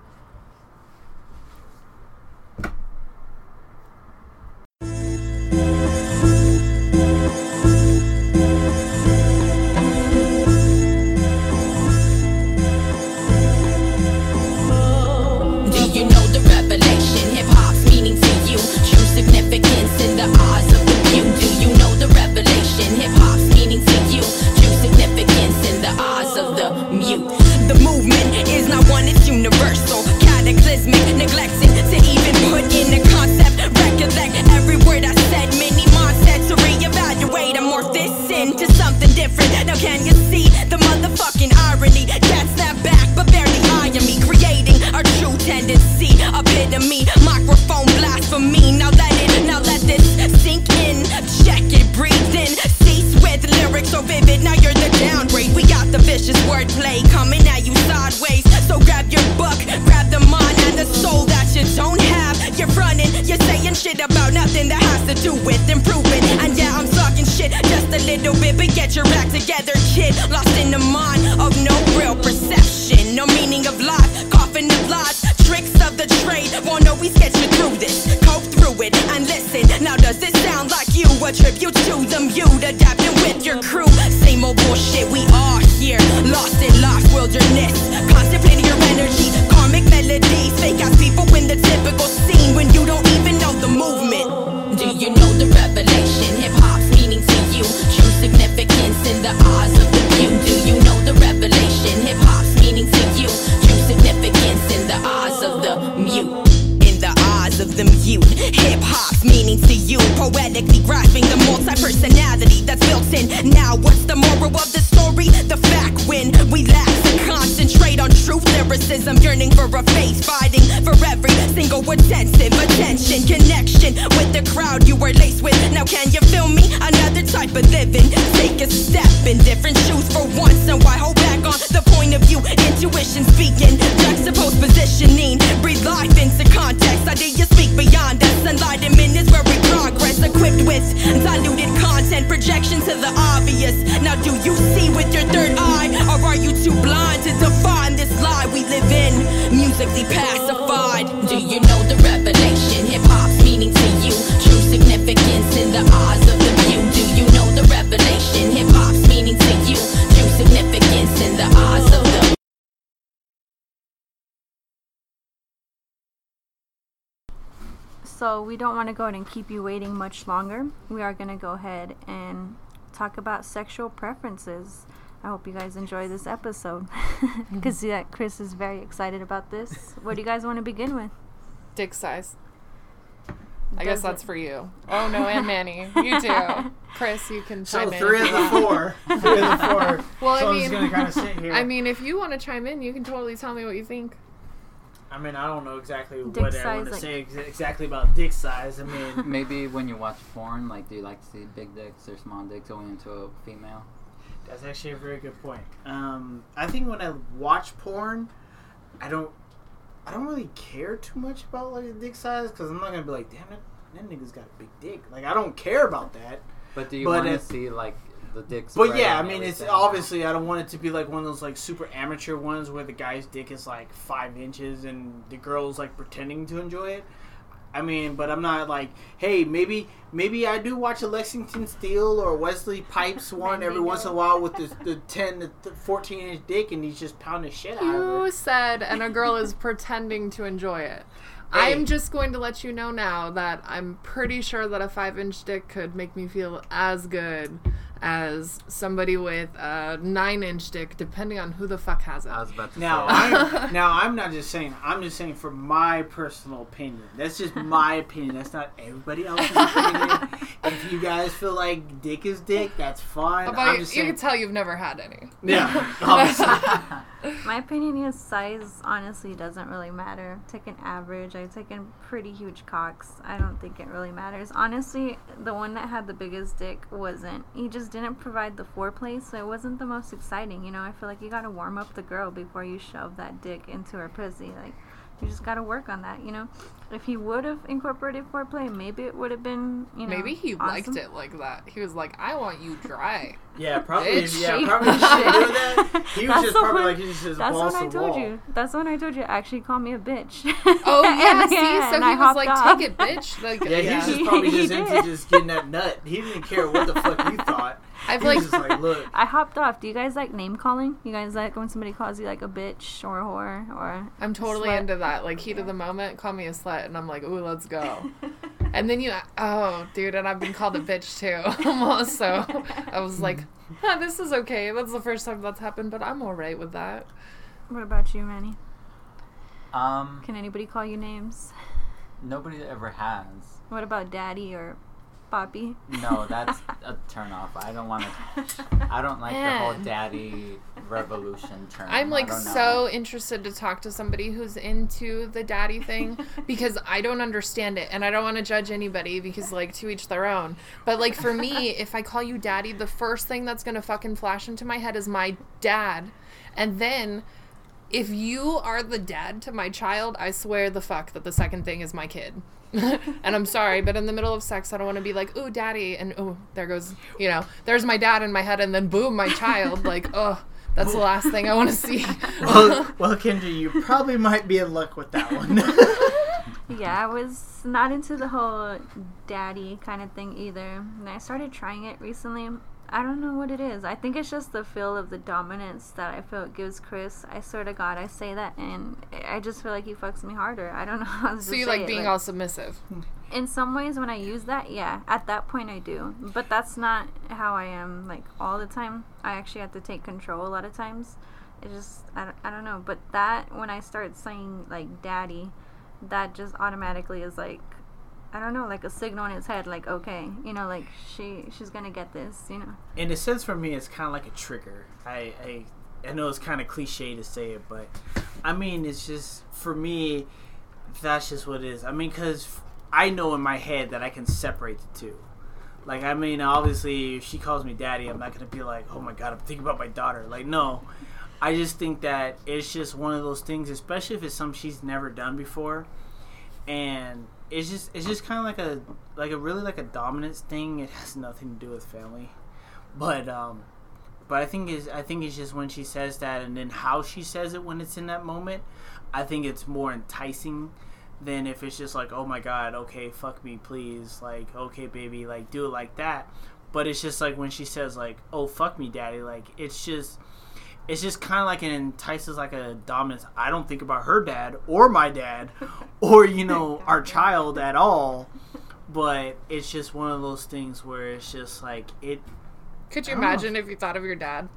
Go ahead and keep you waiting much longer. We are going to go ahead and talk about sexual preferences. I hope you guys enjoy this episode because yeah, Chris is very excited about this. What do you guys want to begin with? Dick size. I guess that's it- for you. Oh no, and Manny, you too. Chris, you can So chime in. three of the four. Three of the four. Well, so I I'm just mean- gonna kind of sit here. I mean, if you want to chime in, you can totally tell me what you think. I mean, I don't know exactly Dick what I want to like- say ex- exactly about dick size. I mean, Maybe when you watch porn, like, do you like to see big dicks or small dicks going into a female? that's actually a very good point. Um, I think when I watch porn, I don't, I don't really care too much about like the dick size because I'm not gonna be like, damn it, that nigga's got a big dick. Like I don't care about that. But do you want to see like the dicks? But yeah, I mean, it's obviously I don't want it to be like one of those like super amateur ones where the guy's dick is like five inches and the girl's like pretending to enjoy it. I mean, but I'm not like, hey, maybe maybe I do watch a Lexington Steele or Wesley Pipes one every once in a while with the, the 10 to 14 inch dick and he's just pounding shit out of You said, and a girl is pretending to enjoy it. Hey. I'm just going to let you know now that I'm pretty sure that a five inch dick could make me feel as good as somebody with a nine inch dick, depending on who the fuck has it. I was about to Now, say. I'm, now I'm not just saying. I'm just saying for my personal opinion. That's just my opinion. That's not everybody else's opinion. if you guys feel like dick is dick, that's fine. About I'm you, just you saying. can tell you've never had any. yeah, obviously. My opinion is size honestly doesn't really matter. Taking average, I've taken pretty huge cocks. I don't think it really matters. Honestly, the one that had the biggest dick wasn't. He just didn't provide the foreplay, so it wasn't the most exciting. You know, I feel like you gotta warm up the girl before you shove that dick into her pussy. Like, you just gotta work on that. You know, if he would have incorporated foreplay, maybe it would have been. You know, Maybe he awesome. liked it like that. He was like, I want you dry. Yeah, probably. Bitch. Yeah, probably he should do that. He was That's just probably one- like he's just That's balls when I told wall. you. That's when I told you. Actually, call me a bitch. Oh yeah, And- see, yeah, so and he I was like, off. take it, bitch. Like, Yeah, he was just probably he just into did. just getting that nut. He didn't care what the fuck you thought. I've He was like, just like, look. I hopped off. Do you guys like name calling? You guys like when somebody calls you like a bitch or a whore or? I'm totally slut? into that. Like heat of the moment, call me a slut, and I'm like, ooh, let's go. And then you, oh, dude, and I've been called a bitch too, almost. So I was like, huh, this is okay. That's the first time that's happened, but I'm all right with that. What about you, Manny? um, Can anybody call you names? nobody ever has. What about daddy or Poppy? No, that's a turn off. I don't want to. I don't like the whole daddy revolution term. I'm like so interested to talk to somebody who's into the daddy thing because I don't understand it and I don't want to judge anybody because like to each their own. But like for me, if I call you daddy, the first thing that's going to fucking flash into my head is my dad. And then if you are the dad to my child, I swear the fuck that the second thing is my kid. and I'm sorry, but in the middle of sex, I don't want to be like, "Ooh, daddy," and oh, there goes, you know, there's my dad in my head, and then boom, my child. Like, oh, that's the last thing I want to see. well, well, Kendra, you probably might be in luck with that one. Yeah, I was not into the whole daddy kind of thing either. And I started trying it recently. I don't know what it is. I think it's just the feel of the dominance that I feel it gives Chris. I swear to God, I say that, and I just feel like he fucks me harder. I don't know how to so you like it, being all submissive. in some ways when i use that yeah at that point i do but that's not how i am like all the time i actually have to take control a lot of times it just i, don't- I don't know but that when i start saying like daddy that just automatically is like i don't know like a signal in his head like okay you know like she she's gonna get this you know in a sense, for me, it's kind of like a trigger. I, I, I know it's kind of cliche to say it, but I mean, it's just for me, that's just what it is. I mean, because I know in my head that I can separate the two. Like, I mean, obviously, if she calls me daddy, I'm not gonna be like, oh my god, I'm thinking about my daughter. Like, no. I just think that it's just one of those things, especially if it's something she's never done before, and it's just it's just kind of like a like a really like a dominance thing. It has nothing to do with family, but um, but I think is I think it's just when she says that and then how she says it when it's in that moment. I think it's more enticing than if it's just like, oh my god, okay, fuck me, please, like, okay, baby, like, do it like that. But it's just like when she says like, oh fuck me, daddy, like, it's just. It's just kind of like it entices like a dominance. I don't think about her dad or my dad, or you know our child at all. But it's just one of those things where it's just like it Could you I don't know. imagine if you thought of your dad?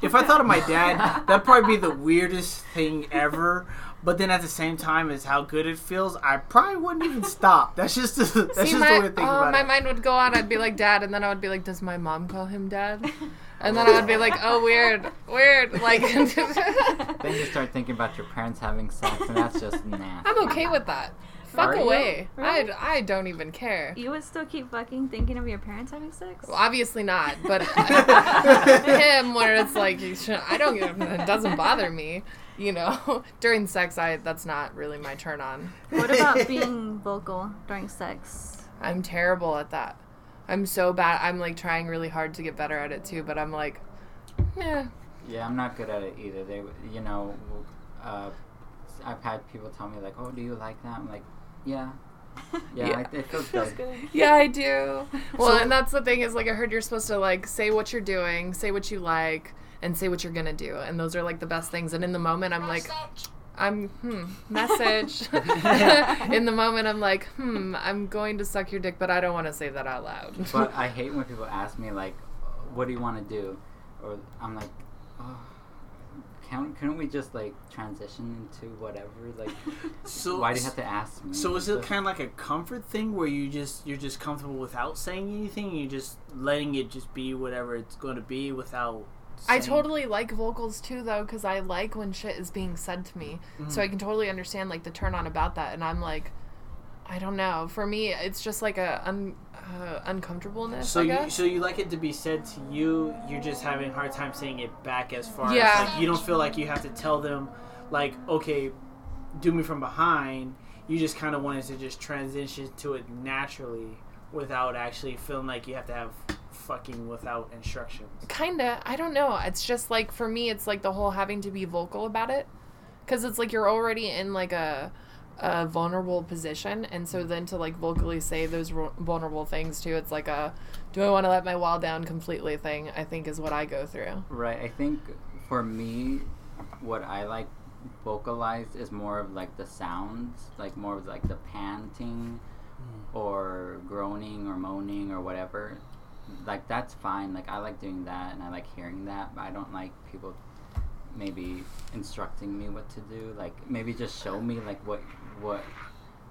If I thought of my dad, that'd probably be the weirdest thing ever. But then at the same time, as how good it feels, I probably wouldn't even stop. That's just that's See, just my, the way to think oh, about my it. mind would go on. I'd be like, Dad, and then I would be like, Does my mom call him Dad? And then I would be like, Oh, weird, weird. Like, Then you start thinking about your parents having sex, and that's just nasty. I'm okay with that. Fuck Are you? away. Really? I I don't even care. you would still keep fucking thinking of your parents having sex Well, obviously not, but him, where it's like, you should- I don't, give it doesn't bother me. You know, during sex, I that's not really my turn on. what about being vocal during sex I'm terrible at that. I'm so bad. I'm like trying really hard to get better at it too, but I'm like, yeah. Yeah, I'm not good at it either. They, you know, uh, I've had people tell me like, "Oh, do you like that?" I'm like, "Yeah, yeah, Yeah. It, it feels good." Yeah, I do. Well, So- and that's the thing is like I heard you're supposed to like say what you're doing, say what you like, and say what you're gonna do, and those are like the best things. And in the moment, I'm like, I'm hmm message. in the moment, I'm like, hmm, I'm going to suck your dick, but I don't want to say that out loud. But I hate when people ask me like, "What do you want to do?" Or I'm like, "Oh, can't couldn't we just like transition into whatever?" Like, So why do you have to ask me? So is it kind of like a comfort thing where you just you're just comfortable without saying anything? You're just letting it just be whatever it's going to be without. I totally like vocals too, though, because I like when shit is being said to me. So I can totally understand like the turn on about that, and I'm like, I don't know. For me, it's just like a un, uh, uncomfortableness. So I you guess. so you like it to be said to you. You're just having a hard time saying it back as far Yeah. as like you don't feel like you have to tell them like okay, do me from behind. You just kind of wanted to just transition to it naturally without actually feeling like you have to have fucking without instructions. Kinda. I don't know. It's just like for me, it's like the whole having to be vocal about it, because it's like you're already in like a a vulnerable position, and so then to like vocally say those ru- vulnerable things too, it's like a do I want to let my wall down completely thing. I think is what I go through. Right. I think for me, what I like vocalized is more of like the sounds, like more of like the panting mm. or groaning or moaning or whatever. Like that's fine. Like I like doing that and I like hearing that, but I don't like people maybe instructing me what to do. Like maybe just show me like what what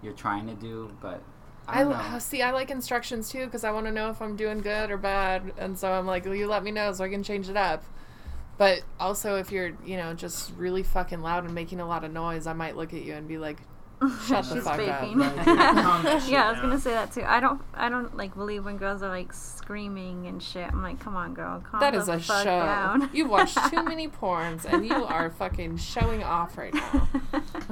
you're trying to do, but I I know. Uh, see. I like instructions too because I want to know if I'm doing good or bad, and so I'm like, "Will you let me know so I can change it up?" But also, if you're, you know, just really fucking loud and making a lot of noise, I might look at you and be like, Shut the She's fuck faking. up. Like, calm that shit yeah, I was gonna say that too. I don't, I don't like believe when girls are like screaming and shit. I'm like, come on, girl, calm That the is a fuck show. down. You've watched too many porns and you are fucking showing off right now.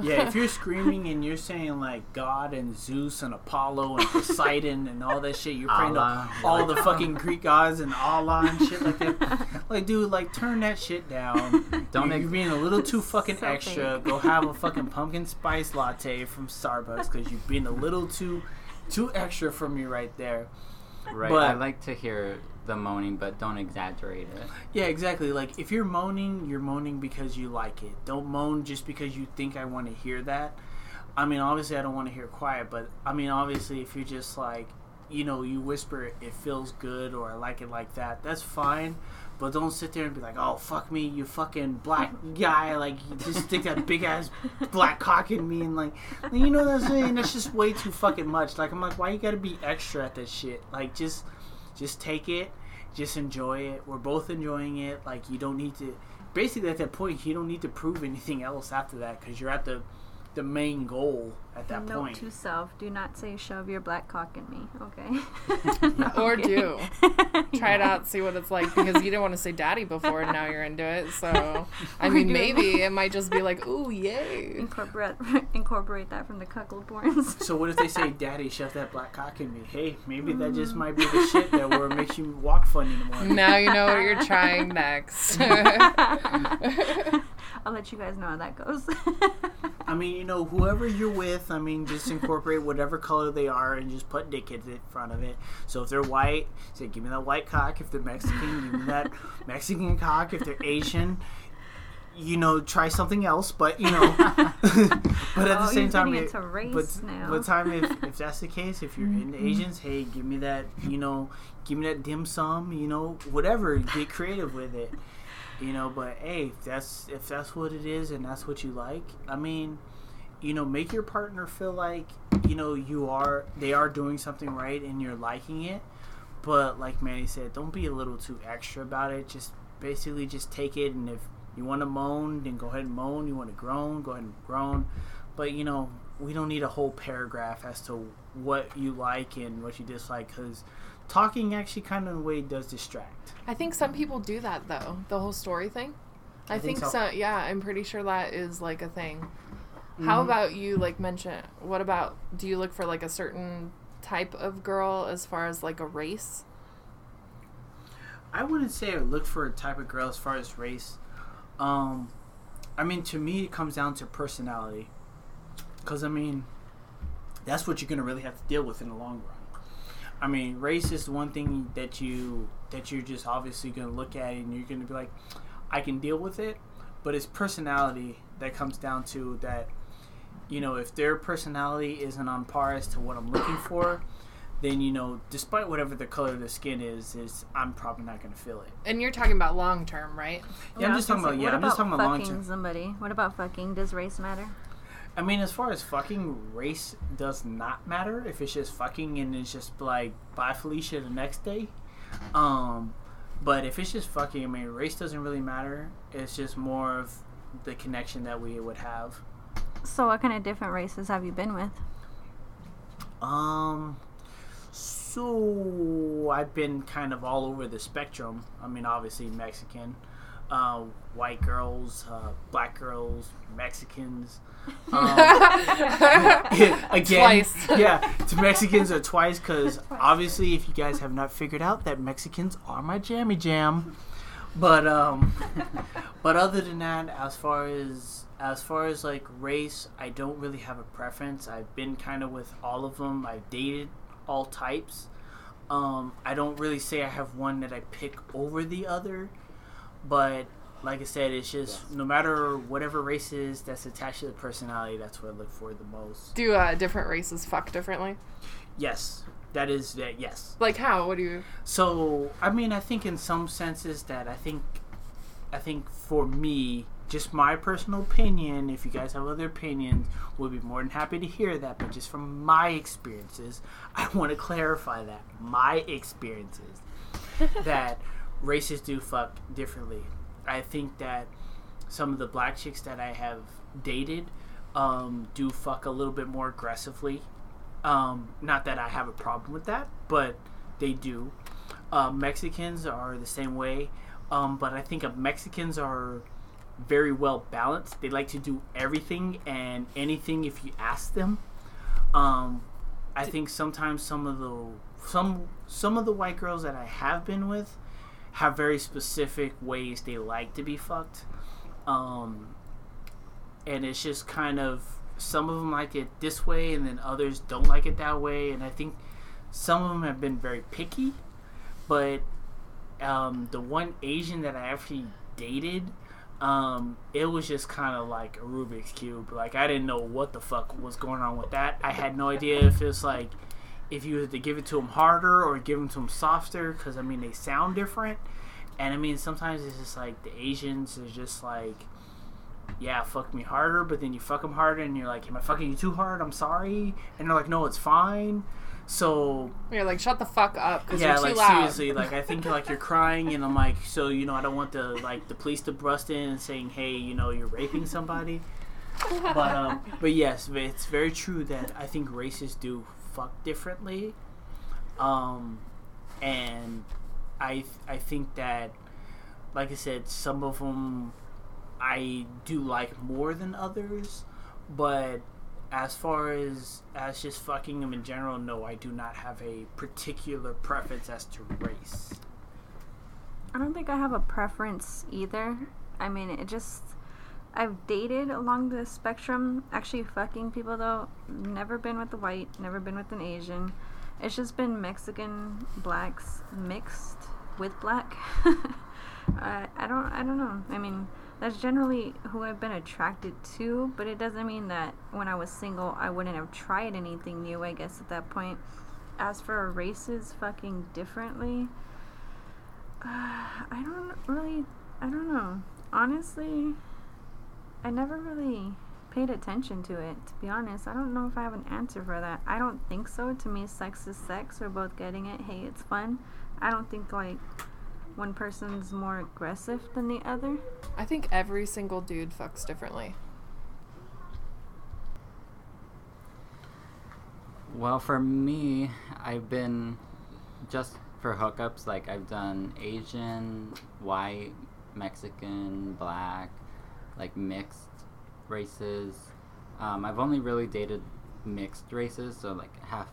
Yeah, if you're screaming and you're saying like God and Zeus and Apollo and Poseidon and all that shit, you're praying Allah. to all the ah. fucking Greek gods and Allah and shit like that. Like, dude, like turn that shit down. Don't you're, ex- you're being a little too fucking So extra. fake. Go have a fucking pumpkin spice latte from Starbucks because you've been a little too too extra for me right there. Right. But- I like to hear the moaning, but don't exaggerate it. Yeah, exactly. Like if you're moaning, you're moaning because you like it. Don't moan just because you think I want to hear that. I mean, obviously I don't want to hear quiet, but I mean, obviously if you're just like, you know, you whisper it feels good or I like it like that, that's fine. But don't sit there and be like, "Oh fuck me, you fucking black guy!" Like, you just stick that big ass black cock in me and like, you know what I'm saying? That's just way too fucking much. Like, I'm like, why you gotta be extra at that shit? Like, just, just take it, just enjoy it. We're both enjoying it. Like, you don't need to. Basically, at that point, you don't need to prove anything else after that because you're at the, the main goal at that Note point. to self: Do not say "shove your black cock in me." Okay. Or Okay. do. Try it out, see what it's like because you didn't want to say daddy before and now you're into it. So, I mean, maybe it might just be like, ooh, yay. Incorporate incorporate that from the cuckold porns. So what if they say, "Daddy, shove that black cock in me"? Hey, maybe that just mm. might be the shit that where it makes you walk funny in the morning. Now you know what you're trying next. I'll let you guys know how that goes. I mean, you know, whoever you're with, I mean, just incorporate whatever color they are and just put dick in front of it. So if they're white, say, give me that white cock. If they're Mexican, give me that Mexican cock. If they're Asian, you know, try something else. But, you know, but at the Oh, same you're time, it- but, now. but time if, if that's the case, if you're into mm-hmm. Asians, hey, give me that, you know, give me that dim sum, you know, whatever. Get creative with it you know but hey if that's if that's what it is and that's what you like i mean you know make your partner feel like you know you are they are doing something right and you're liking it but like manny said don't be a little too extra about it just basically just take it and if you want to moan then go ahead and moan you want to groan go ahead and groan but you know we don't need a whole paragraph as to what you like and what you dislike because talking actually kind of in a way does distract I think some people do that though, the whole story thing. I, I think think, so. so. Yeah, I'm pretty sure that is like a thing. How Mhm. about you? Like mention. What about? Do you look for like a certain type of girl as far as like a race? I wouldn't say I look for a type of girl as far as race. Um, I mean, to me, it comes down to personality. Because, I mean, that's what you're going to really have to deal with in the long run. I mean, race is one thing that you that you're just obviously going to look at and you're going to be like, I can deal with it. But it's personality that comes down to that. You know, if their personality isn't on par as to what I'm looking for, then you know, despite whatever the color of the skin is, is I'm probably not going to feel it. And you're talking about long term, right? Yeah, I I'm just talking about yeah, I'm just talking about long term. somebody. What about fucking? Does race matter? I mean, as far as fucking race does not matter if it's just fucking and it's just like bye Felicia the next day. Um, but if it's just fucking, I mean, race doesn't really matter. It's just more of the connection that we would have. So, what kind of different races have you been with? Um, so I've been kind of all over the spectrum. I mean, obviously Mexican, uh, white girls, uh, black girls, Mexicans. Um, again, Twice. yeah, to Mexicans are twice because obviously, if you guys have not figured out that Mexicans are my jammy jam, but um, but other than that, as far as as far as like race, I don't really have a preference. I've been kind of with all of them. I've dated all types. Um, I don't really say I have one that I pick over the other, but like I said, it's just no matter whatever race is that's attached to the personality, that's what I look for the most. Do uh, different races fuck differently? Yes, that is that. Yes. Like how? What do you? So I mean, I think in some senses that I think, I think for me, just my personal opinion. If you guys have other opinions, we'll be more than happy to hear that. But just from my experiences, I want to clarify that my experiences that races do fuck differently. I think that some of the black chicks that I have dated, um, do fuck a little bit more aggressively. Um, not that I have a problem with that, but they do. Uh, Mexicans are the same way, um, but I think Mexicans are very well balanced. They like to do everything and anything if you ask them. Um, I think sometimes some of the some some of the white girls that I have been with have very specific ways they like to be fucked. Um, and it's just kind of some of them like it this way and then others don't like it that way and i think some of them have been very picky but um, the one asian that i actually dated um, it was just kind of like a rubik's cube like i didn't know what the fuck was going on with that i had no idea if it's like if you had to give it to them harder or give them to them softer because i mean they sound different and i mean sometimes it's just like the asians are just like yeah, fuck me harder, but then you fuck them harder, and you're like, am I fucking you too hard? I'm sorry, and they're like, no, it's fine. So You're like, shut the fuck up because yeah, you're too like loud. seriously, like I think like you're crying, and I'm like, so you know, I don't want the like the police to bust in and saying, hey, you know, you're raping somebody. but um, but yes, it's very true that I think races do fuck differently, um, and I I think that, like I said, some of them I do like more than others, but as far as as just fucking them in general, no, I do not have a particular preference as to race. I don't think I have a preference either. I mean, it just. I've dated along the spectrum. Actually, fucking people though. Never been with a white, never been with an Asian. It's just been Mexican blacks mixed with black. I, I don't. I don't know. I mean, that's generally who I've been attracted to, but it doesn't mean that when I was single, I wouldn't have tried anything new. I guess at that point. As for races, fucking differently. I don't really. I don't know. Honestly, I never really paid attention to it, to be honest. I don't know if I have an answer for that. I don't think so. To me, sex is sex. We're both getting it. Hey, it's fun. I don't think, like, one person's more aggressive than the other. I think every single dude fucks differently. Well, for me, I've been just for hookups. Like I've done Asian, white, Mexican, black, like mixed races. Um, I've only really dated mixed races, so like half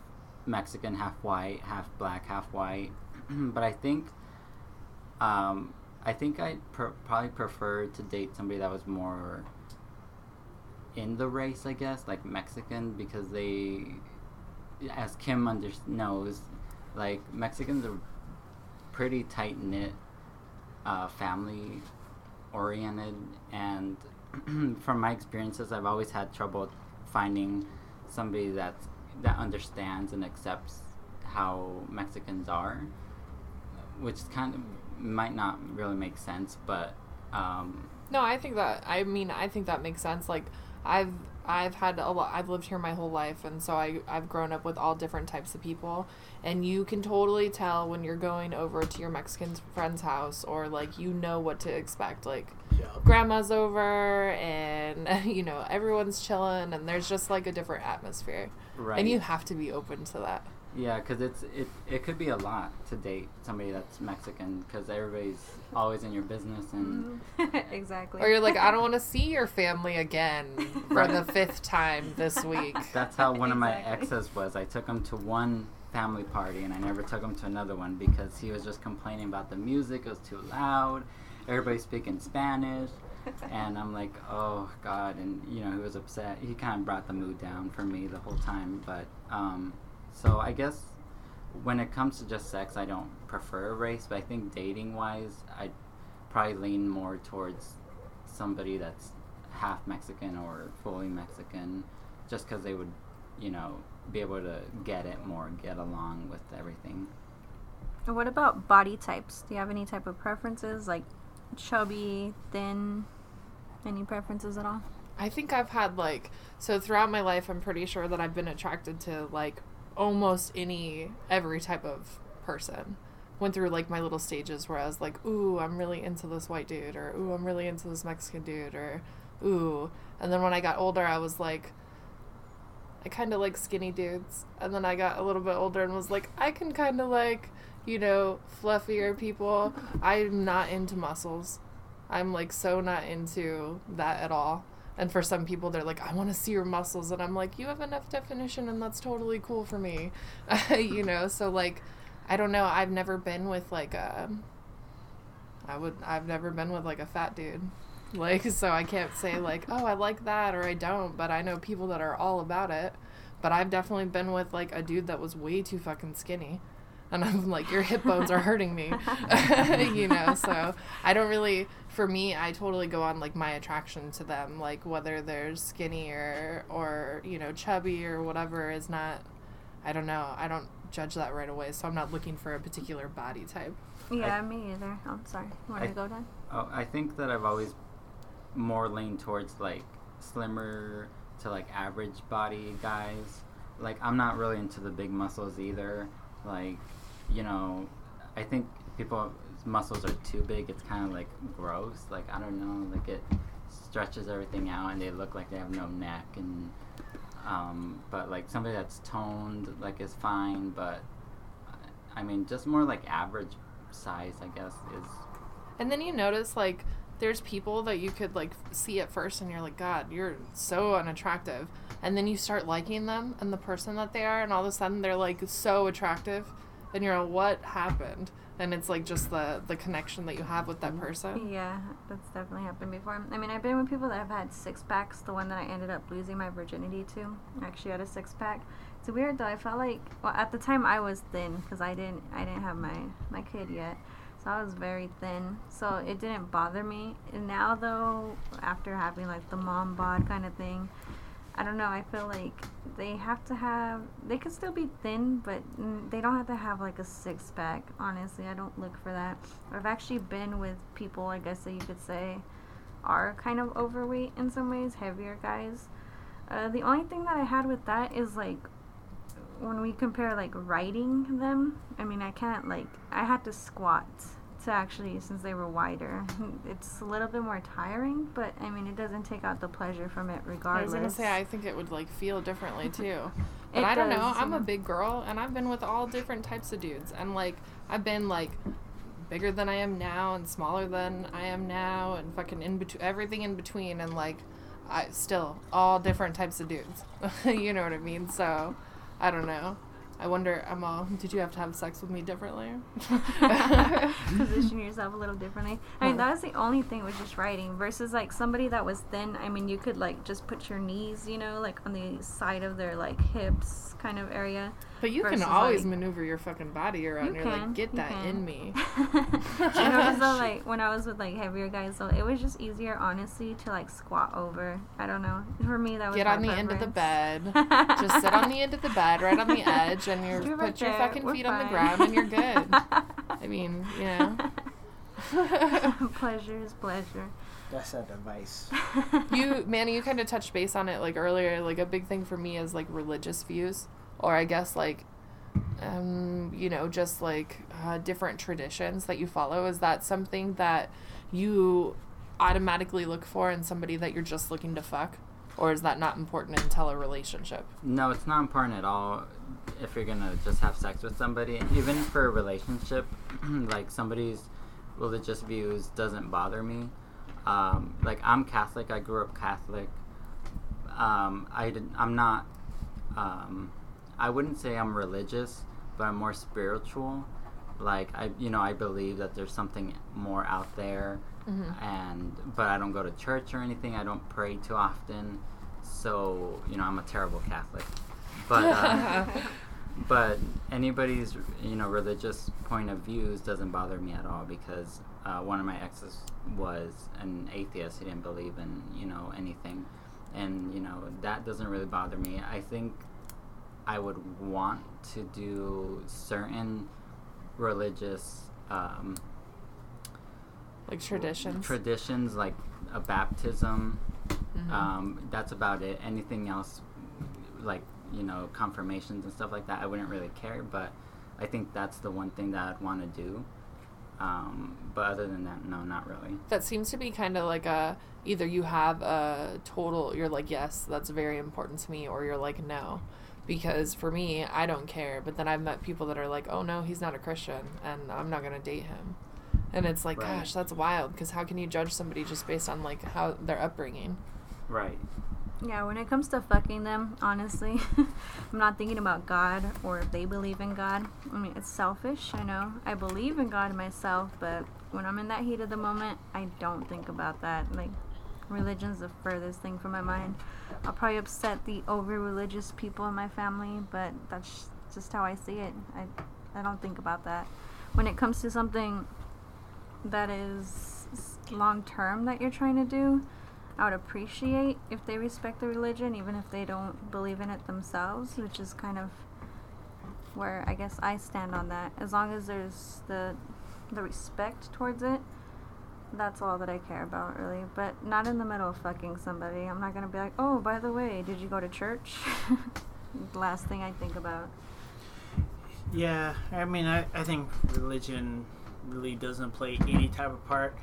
Mexican, half white, half black, half white. but I think, um, I think I pr- probably prefer to date somebody that was more in the race, I guess, like Mexican, because they as Kim under- knows, like Mexicans are pretty tight knit, uh, family oriented, and from my experiences, I've always had trouble finding somebody that that understands and accepts how Mexicans are, which kind of might not really make sense, but um, No, I think that I mean I think that makes sense. Like I've I've had a lot I've lived here my whole life and so I I've grown up with all different types of people and you can totally tell when you're going over to your Mexican friend's house or like you know what to expect. Like Yeah. grandma's over and you know everyone's chilling and there's just like a different atmosphere. right. And you have to be open to that. Yeah, because it's it it could be a lot to date somebody that's Mexican because everybody's always in your business and exactly. Or you're like I don't want to see your family again for Right. the fifth time this week. that's how one of my exes was. I took him to one family party and I never took him to another one because he was just complaining about the music. It was too loud. Everybody speaking Spanish. And I'm like, oh God, and you know he was upset. He kind of brought the mood down for me the whole time. But um, so I guess when it comes to just sex, I don't prefer a race. But I think dating wise, I probably lean more towards somebody that's half Mexican or fully Mexican, just because they would, you know, be able to get it more, get along with everything. What about body types? Do you have any type of preferences, like chubby, thin? Any preferences at all? I think I've had like so throughout my life I'm pretty sure that I've been attracted to like almost any every type of person. Went through like my little stages where I was like, "Ooh, I'm really into this white dude," or "Ooh, I'm really into this Mexican dude," or ooh. And then when I got older, I was like, I kind of like skinny dudes. And then I got a little bit older and was like, I can kind of like, you know, fluffier people. I'm not into muscles. I'm like so not into that at all. And for some people, they're like, I want to see your muscles. And I'm like, you have enough definition, and that's totally cool for me. you know, so like, I don't know. I've never been with like a. I would. I've never been with like a fat dude. Like, so I can't say like, oh, I like that or I don't. But I know people that are all about it. But I've definitely been with like a dude that was way too fucking skinny. And I'm like, your hip bones are hurting me. you know, so I don't really, for me, I totally go on like my attraction to them. Like, whether they're skinny or, or, you know, chubby or whatever is not, I don't know. I don't judge that right away. So I'm not looking for a particular body type. Yeah, me either. Oh, I'm sorry. Want I- to go, Dan? Oh, I think that I've always more leaned towards like slimmer to like average body guys. Like I'm not really into the big muscles either. Like, you know, I think people's muscles are too big. It's kind of like gross. Like I don't know. Like it stretches everything out, and they look like they have no neck. And um, but like somebody that's toned, like is fine. But I mean, just more like average size, I guess, is And then you notice like there's people that you could like see at first and you're like, God, you're so unattractive. And then you start liking them and the person that they are, and all of a sudden they're like so attractive, and you're like, what happened? And it's like just the the connection that you have with that person. Yeah, that's definitely happened before. I mean, I've been with people that have had six packs. The one that I ended up losing my virginity to actually had a six pack. It's weird though. I felt like, well, at the time I was thin because I didn't, I didn't have my my kid yet, so I was very thin. So it didn't bother me. And now though, after having like the mom bod kind of thing, I don't know. I feel like they have to have. They could still be thin, but they don't have to have like a six pack. Honestly, I don't look for that. I've actually been with people, I guess that you could say, are kind of overweight in some ways, heavier guys. Uh, the only thing that I had with that is like when we compare like riding them. I mean, I can't like I had to squat to actually since they were wider. It's a little bit more tiring, but I mean, it doesn't take out the pleasure from it regardless. I was gonna say I think it would like feel differently too. But I don't know. I'm yeah. a big girl and I've been with all different types of dudes and like I've been like bigger than I am now and smaller than I am now and fucking in between everything in between and like I still all different types of dudes. you know what I mean? So I don't know. I wonder, uh, I'm did you have to have sex with me differently? position yourself a little differently. I mean, that was the only thing was just writing versus like somebody that was thin. I mean, you could like just put your knees, you know, like on the side of their like hips kind of area. But you can always like- maneuver your fucking body around. You You're can, like, get you that can. in me. I noticed though, like when I was with like heavier guys, so it was just easier, honestly, to like squat over. I don't know. For me, that was Get my on the end of the bed. Just sit on the end of the bed, right on the edge, and you Just put right your there. fucking We're feet on the ground, and you're good. I mean, you know. pleasure is pleasure. That's a device. you, Manny, you kind of touched base on it like earlier. Like a big thing for me is like religious views, or I guess like, um, you know, just like uh, different traditions that you follow. Is that something that you automatically look for in somebody that you're just looking to fuck, or is that not important until a relationship? No, it's not important at all if you're gonna just have sex with somebody. Even for a relationship, like somebody's religious views doesn't bother me. Um, like I'm Catholic. I grew up Catholic. Um, I did, I'm not. Um, I wouldn't say I'm religious, but I'm more spiritual. Like I, you know, I believe that there's something more out there, and but I don't go to church or anything. I don't pray too often, so you know I'm a terrible Catholic. But uh, but anybody's you know religious point of views doesn't bother me at all because uh, one of my exes was an atheist. He didn't believe in you know anything, and you know that doesn't really bother me. I think I would want to do certain religious um, Like traditions. traditions like a baptism. Mhm. Um, that's about it. Anything else, like you know, confirmations and stuff like that, I wouldn't really care. But I think that's the one thing that I'd want to do. Um, but other than that, no, not really. That seems to be kind of like a either you have a total, you're like, yes, that's very important to me, or you're like, no. Because for me, I don't care. But then I've met people that are like, oh no, he's not a Christian, and I'm not going to date him. And it's like, Right. gosh, that's wild. Because how can you judge somebody just based on like how their upbringing? Right. Yeah, when it comes to fucking them, honestly, I'm not thinking about God or if they believe in God. I mean, it's selfish, I know. I believe in God myself, but when I'm in that heat of the moment, I don't think about that. Like, religion's the furthest thing from my mind. I'll probably upset the over religious people in my family, but that's just how I see it. I, I don't think about that. When it comes to something that is long term that you're trying to do, I would appreciate if they respect the religion, even if they don't believe in it themselves, which is kind of where I guess I stand on that. As long as there's the the respect towards it, that's all that I care about, really. But not in the middle of fucking somebody. I'm not gonna be like, oh, by the way, did you go to church? last thing I think about. Yeah, I mean, I, I think religion really doesn't play any type of part.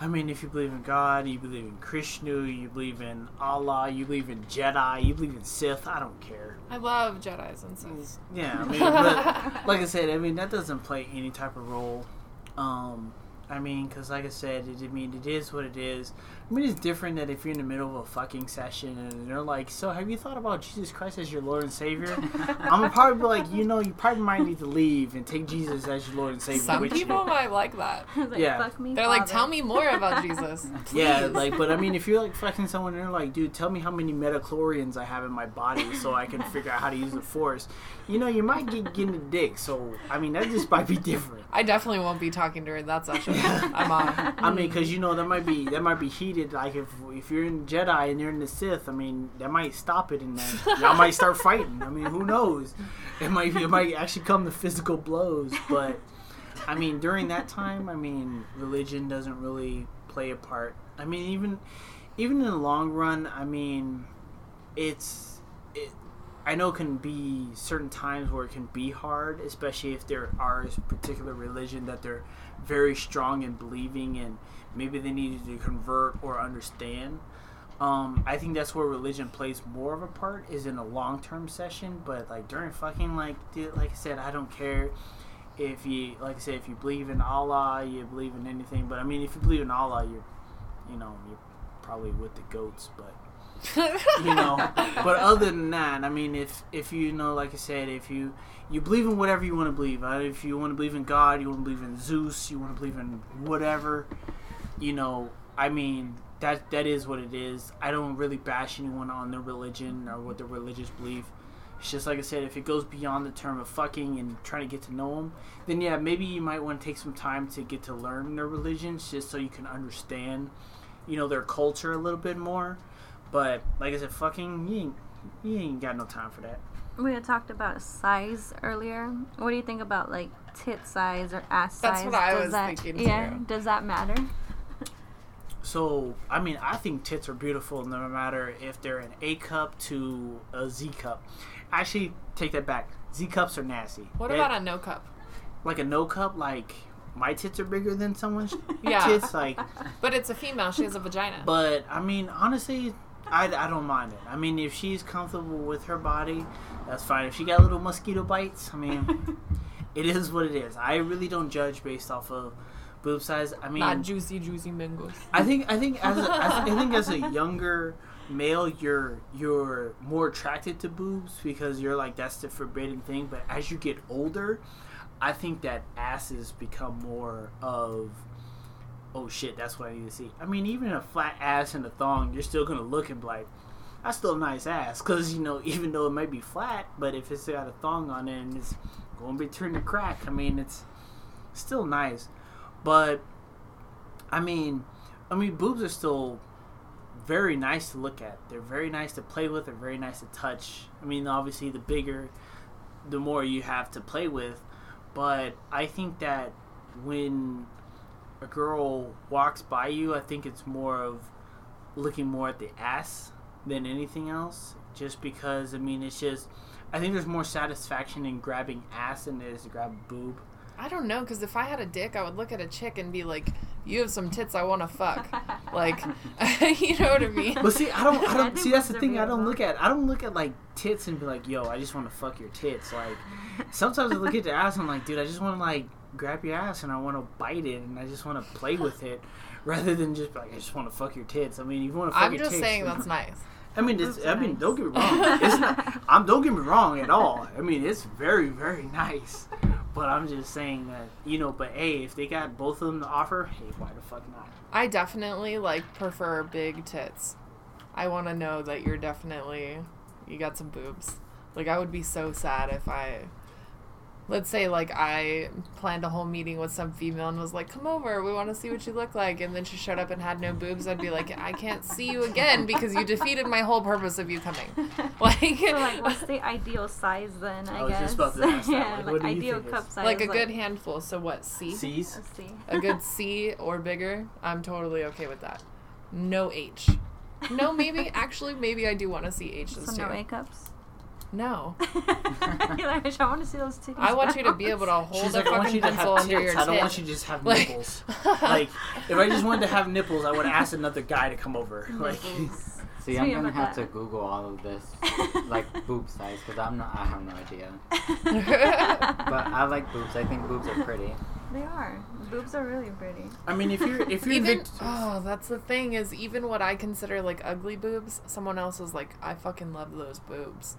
I mean, if you believe in God, you believe in Krishna, you believe in Allah, you believe in Jedi, you believe in Sith, I don't care. I love Jedi's and Siths. Yeah, I mean, but like I said, I mean, that doesn't play any type of role. Um, I mean, because like I said, it, I mean, it is what it is. I mean, it's different that if you're in the middle of a fucking session and they're like, "So, have you thought about Jesus Christ as your Lord and Savior?" I'm gonna probably be like, you know, you probably might need to leave and take Jesus as your Lord and Savior. Some with people you. might like that. like, Yeah. fuck me. They're like, tell me more about Jesus. Yeah, like, but I mean, if you're like fucking someone, and they're like, dude, tell me how many midi-chlorians I have in my body so I can figure out how to use the force. You know, you might get getting a dick. So, I mean, that just might be different. I definitely won't be talking during that session. I'm on. I mean, because you know that might be that might be heated. Like if if you're in Jedi and you're in the Sith, I mean, that might stop it, and then y'all might start fighting. I mean, who knows? It might it might actually come to physical blows. But I mean, during that time, I mean, religion doesn't really play a part. I mean, even even in the long run, I mean, it's it. I know it can be certain times where it can be hard, especially if there are a particular religion that they're very strong in believing and maybe they needed to convert or understand. Um, I think that's where religion plays more of a part is in a long term session, but like during fucking like dude, like I said, I don't care if you like I said if you believe in Allah, you believe in anything. But I mean, if you believe in Allah, you're you know you're probably with the goats, but you know. but other than that, I mean, if if you know, like I said, if you you believe in whatever you want to believe, uh, if you want to believe in God, you want to believe in Zeus, you want to believe in whatever, you know. I mean, that that is what it is. I don't really bash anyone on their religion or what their religious belief. It's just like I said, if it goes beyond the term of fucking and trying to get to know them, then yeah, maybe you might want to take some time to get to learn their religions, just so you can understand, you know, their culture a little bit more. But like I said, fucking you ain't you ain't got no time for that. We had talked about size earlier. What do you think about like tit size or ass That's size? That's what I Does was that, thinking, Yeah, too. does that matter? So I mean, I think tits are beautiful, no matter if they're an A cup to a Z cup. Actually, take that back. Z cups are nasty. What They- about a no cup? like a no cup? Like my tits are bigger than someone's Yeah. tits. Like, But it's a female. She has a vagina. but I mean, honestly, I, I don't mind it. I mean, if she's comfortable with her body, that's fine. If she got little mosquito bites, I mean, it is what it is. I really don't judge based off of boob size. I mean, Not juicy, juicy mangoes. I think I think as a, as, I think as a younger male, you're you're more attracted to boobs because you're like that's the forbidden thing. But as you get older, I think that asses become more of oh shit, that's what I need to see. I mean, even a flat ass and a thong, you're still gonna look and be like. That's still a nice ass, cause you know, even though it might be flat, but if it's got a thong on it and it's going between the crack, I mean, it's still nice. But I mean, I mean, boobs are still very nice to look at. They're very nice to play with. They're very nice to touch. I mean, obviously, the bigger, the more you have to play with. But I think that when a girl walks by you, I think it's more of looking more at the ass than anything else. Just because, I mean, it's just, I think there's more satisfaction in grabbing ass than there is to grab boob. I don't know, because if I had a dick, I would look at a chick and be like, "You have some tits, I want to fuck." like, you know what I mean? But see, I don't. I I don't see. That's the thing. I don't look at. I don't look at like tits and be like, "Yo, I just want to fuck your tits." Like, sometimes I look at the ass and I'm like, "Dude, I just want to like grab your ass and I want to bite it and I just want to play with it." Rather than just like, I just want to fuck your tits. I mean, if you want to fuck I'm your just tits, saying that's nice. I mean, it's, Boobs I mean, nice. don't get me wrong. It's not. I'm don't get me wrong at all. I mean, it's very, very nice. But I'm just saying that you know. But hey, if they got both of them to offer, hey, why the fuck not? I definitely like prefer big tits. I want to know that you're definitely you got some boobs. Like I would be so sad if I let's say like I planned a whole meeting with some female and was like, "Come over, we want to see what you look like." And then she showed up and had no boobs. I'd be like, "I can't see you again because you defeated my whole purpose of you coming." Like So like, what's the ideal size then? I, I was guess. just about to ask that, yeah, like, like, what do you ideal cup size. like a good handful. So what? C? C's. Let's see. a good C or bigger, I'm totally okay with that. No H. No, maybe actually, maybe I do want to see H's So too. no A cups. No, You're like, I want to see those titties. I want you to be able to hold She's a like, I want fucking you to pencil have under tits. I don't want you to just have Like- nipples. like, if I just wanted to have nipples, I would ask another guy to come over. Like, Nipples. See, I'm Speaking gonna about have to that. Google all of this, like boob size, because I'm not. I have no idea. But I like boobs. I think boobs are pretty. They are. Boobs are really pretty. I mean, if you're if you're even Vict- oh, that's the thing is even what I consider like ugly boobs, someone else is like, I fucking love those boobs,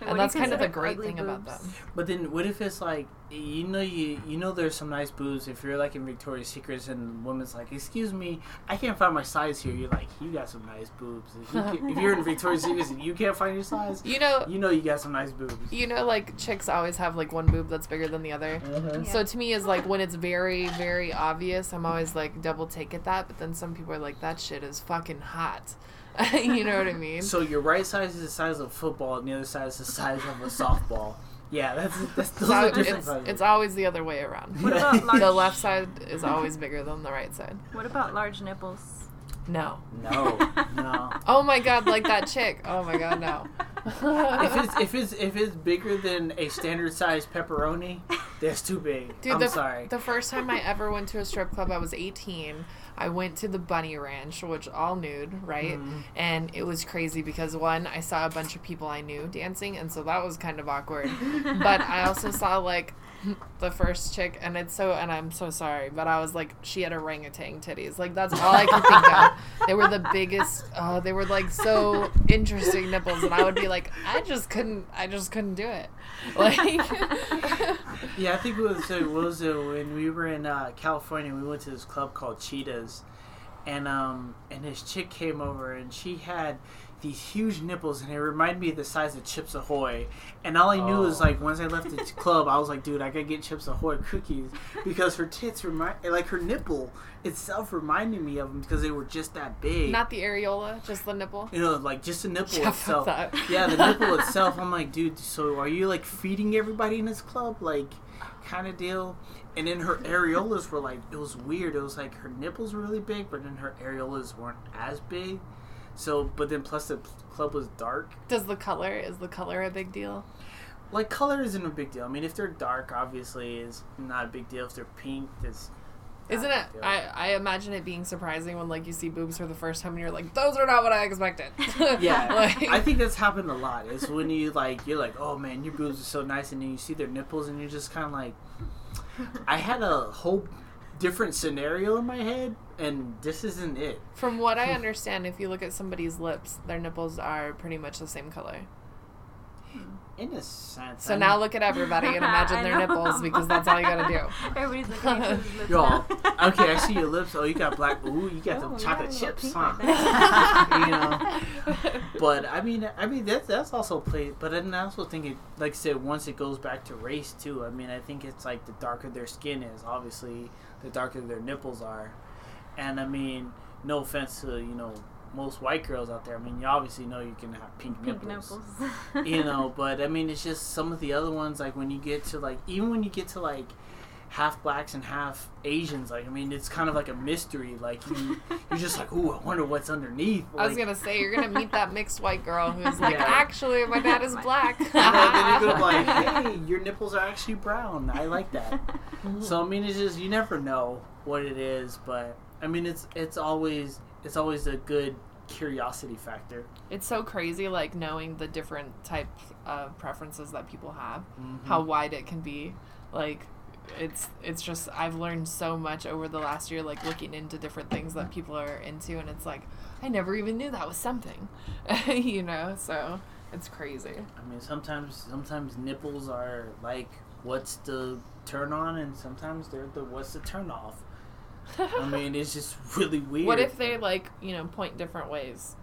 What and that's kind of the great ugly thing about them. But then, what if it's like you know you you know there's some nice boobs. If you're like in Victoria's Secrets and the woman's like, "Excuse me, I can't find my size here." You're like, "You got some nice boobs." If, you can, if you're in Victoria's Secrets and you can't find your size, You know, you know you got some nice boobs. you know, like chicks always have like one boob that's bigger than the other. Uh-huh. Yeah. So to me is like when it's very, very obvious, I'm always like double take at that. But then some people are like, that shit is fucking hot. you know what I mean? So your right size is the size of a football, and the other side is the size of a softball. Yeah, that's that's those So are different it's, sizes. it's always the other way around. What about large? The left side is always bigger than the right side. What about large nipples? No. No. no. Oh my god, like that chick. Oh my god, no. If it's if it's if it's bigger than a standard size pepperoni, that's too big. Dude, I'm the, sorry. the first time I ever went to a strip club, I was 18. I went to the Bunny Ranch, which all nude, right? Mm-hmm. And it was crazy because one, I saw a bunch of people I knew dancing, and so that was kind of awkward. but I also saw like the first chick, and it's so, and I'm so sorry, but I was like, she had orangutan titties. Like that's all I could think of. They were the biggest. Oh, they were like so interesting nipples, and I would be like, I just couldn't, I just couldn't do it. Like. Yeah, I think it was it was uh, when we were in uh, California. We went to this club called Cheetahs, and um and this chick came over and she had these huge nipples and it reminded me of the size of Chips Ahoy. And all I knew was Oh. like once I left the club, I was like, dude, I gotta get Chips Ahoy cookies because her tits remind like her nipple itself reminded me of them because they were just that big. Not the areola, just the nipple. you know, like just the nipple Yeah, itself. Yeah, the nipple itself. I'm like, dude, so are you like feeding everybody in this club, like, kind of deal? And then her areolas were like, it was weird. It was like her nipples were really big, but then her areolas weren't as big. So, but then plus the club was dark. Does the color is the color a big deal? Like color isn't a big deal. I mean, if they're dark, obviously is not a big deal. If they're pink, it's not Isn't it? I, I imagine it being surprising when like you see boobs for the first time and you're like, those are not what I expected. Yeah, like, I think that's happened a lot. It's when you like you're like, oh man, your boobs are so nice, and then you see their nipples, and you're just kind of like, I had a whole different scenario in my head, and this isn't it. from what I understand, if you look at somebody's lips, their nipples are pretty much the same color. In a sense. So I now look at everybody and imagine their nipples because that's all you gotta do. Everybody's looking at his lips Y'all, okay, I see your lips. Oh, you got black. Ooh, you got Oh, the chocolate a little chips, huh? right you know. But I mean, I mean that's that's also played. But then I also think it, like I said, once it goes back to race too. I mean, I think it's like the darker their skin is, obviously, the darker their nipples are. And I mean, no offense to you know most white girls out there. I mean, you obviously know you can have pink, Pink nipples. nipples. You know, but I mean, it's just some of the other ones. Like when you get to like, even when you get to like, half blacks and half Asians. Like I mean, it's kind of like a mystery. Like you, you're just like, ooh, I wonder what's underneath. I was gonna say you're gonna meet that mixed white girl who's like, Yeah. actually, my dad is black. and then you're like, hey, your nipples are actually brown. I like that. So I mean, it's just you never know what it is, but I mean, it's it's always it's always a good curiosity factor. It's so crazy, like knowing the different types of preferences that people have, Mm-hmm. how wide it can be. Like, it's it's just I've learned so much over the last year, like looking into different things that people are into, and it's like I never even knew that was something, you know. So it's crazy. I mean, sometimes sometimes nipples are like what's the turn on, and sometimes they're the what's the turn off. I mean, it's just really weird. What if they like you know point different ways?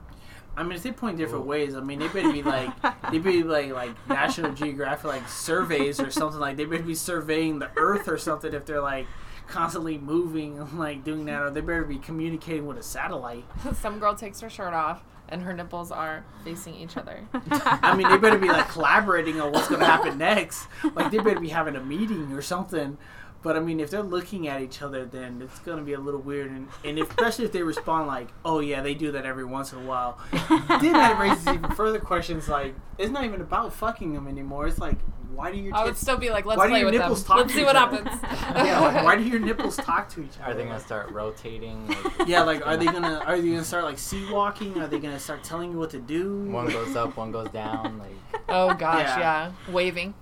I mean, if they point different Ooh. ways, I mean, they better be like they better be like like National Geographic like surveys or something like they better be surveying the Earth or something if they're like constantly moving and like doing that, or they better be communicating with a satellite. Some girl takes her shirt off and her nipples are facing each other. I mean, they better be like collaborating on what's going to happen next. Like they better be having a meeting or something. But I mean, if they're looking at each other, then it's to be a little weird, and, and especially if they respond like, "Oh yeah, they do that every once in a while." then that raises even further questions. Like, it's not even about fucking them anymore. It's like, why do your I would still be like, let's Why do play your with them. nipples talk Let's to see each what other? happens. yeah, like, why do your nipples talk to each other? Are they gonna start rotating? Like, Yeah, like, are they gonna are they gonna start like sea walking? Are they gonna start telling you what to do? one goes up, one goes down. Like, Oh gosh, Yeah. yeah. Waving.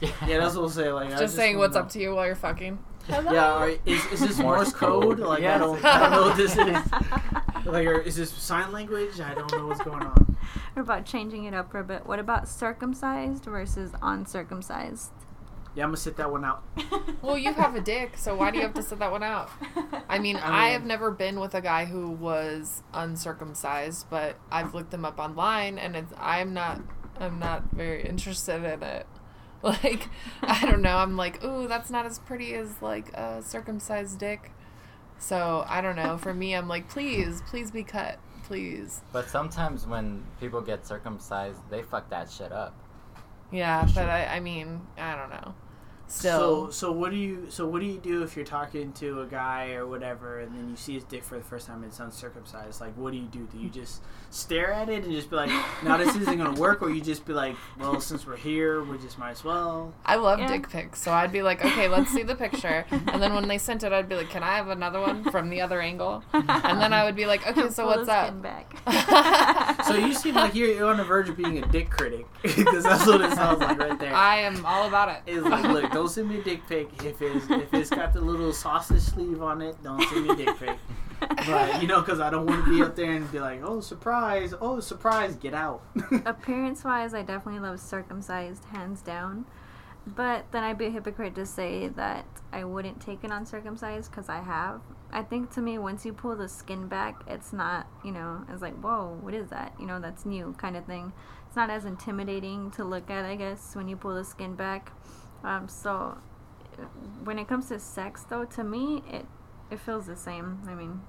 Yeah, that's what we'll say. Like, I Just saying what's know. up to you while you're fucking. Yeah, are, is, is this Morse Morse code? code. Like I don't, I don't know what this is. Like, or is this sign language? I don't know what's going on. What about changing it up for a bit? What about circumcised versus uncircumcised? Yeah, I'm gonna sit that one out. Well, you have a dick, so why do you have to sit that one out? I mean, I I, have never been with a guy who was uncircumcised, but I've looked them up online, and it's I'm not I'm not very interested in it. Like, I don't know. I'm like, ooh, that's not as pretty as like a circumcised dick. So I don't know. For me, I'm like, please, please be cut, please. but sometimes when people get circumcised, they fuck that shit up. Yeah, but I, I mean, I don't know. Still. So, so what do you, so what do you do if you're talking to a guy or whatever, and then you see his dick for the first time and it's uncircumcised? Like, what do you do? Do you just stare at it and just be like, "No, this isn't gonna work," or you just be like, "Well, since we're here, we just might as well." I love Yeah. dick pics, so I'd be like, okay, let's see the picture. And then when they sent it, I'd be like, can I have another one from the other angle? And then I would be like, okay, so Pull what's up? back. So you seem like you're, you're on the verge of being a dick critic because that's what it sounds like right there. I am all about it. Is like, look, don't send me a dick pic if it's if it's got the little sausage sleeve on it. Don't send me a dick pic. But you know, because I don't want to be up there and be like, oh surprise, oh surprise, get out. Appearance wise, I definitely love circumcised, hands down. But then I'd be a hypocrite to say that I wouldn't take it uncircumcised because I have. I think to me, once you pull the skin back, it's not, you know, it's like, whoa, what is that? You know, that's new kind of thing. It's not as intimidating to look at, I guess, when you pull the skin back. Um, so when it comes to sex, though, to me, it it feels the same. I mean,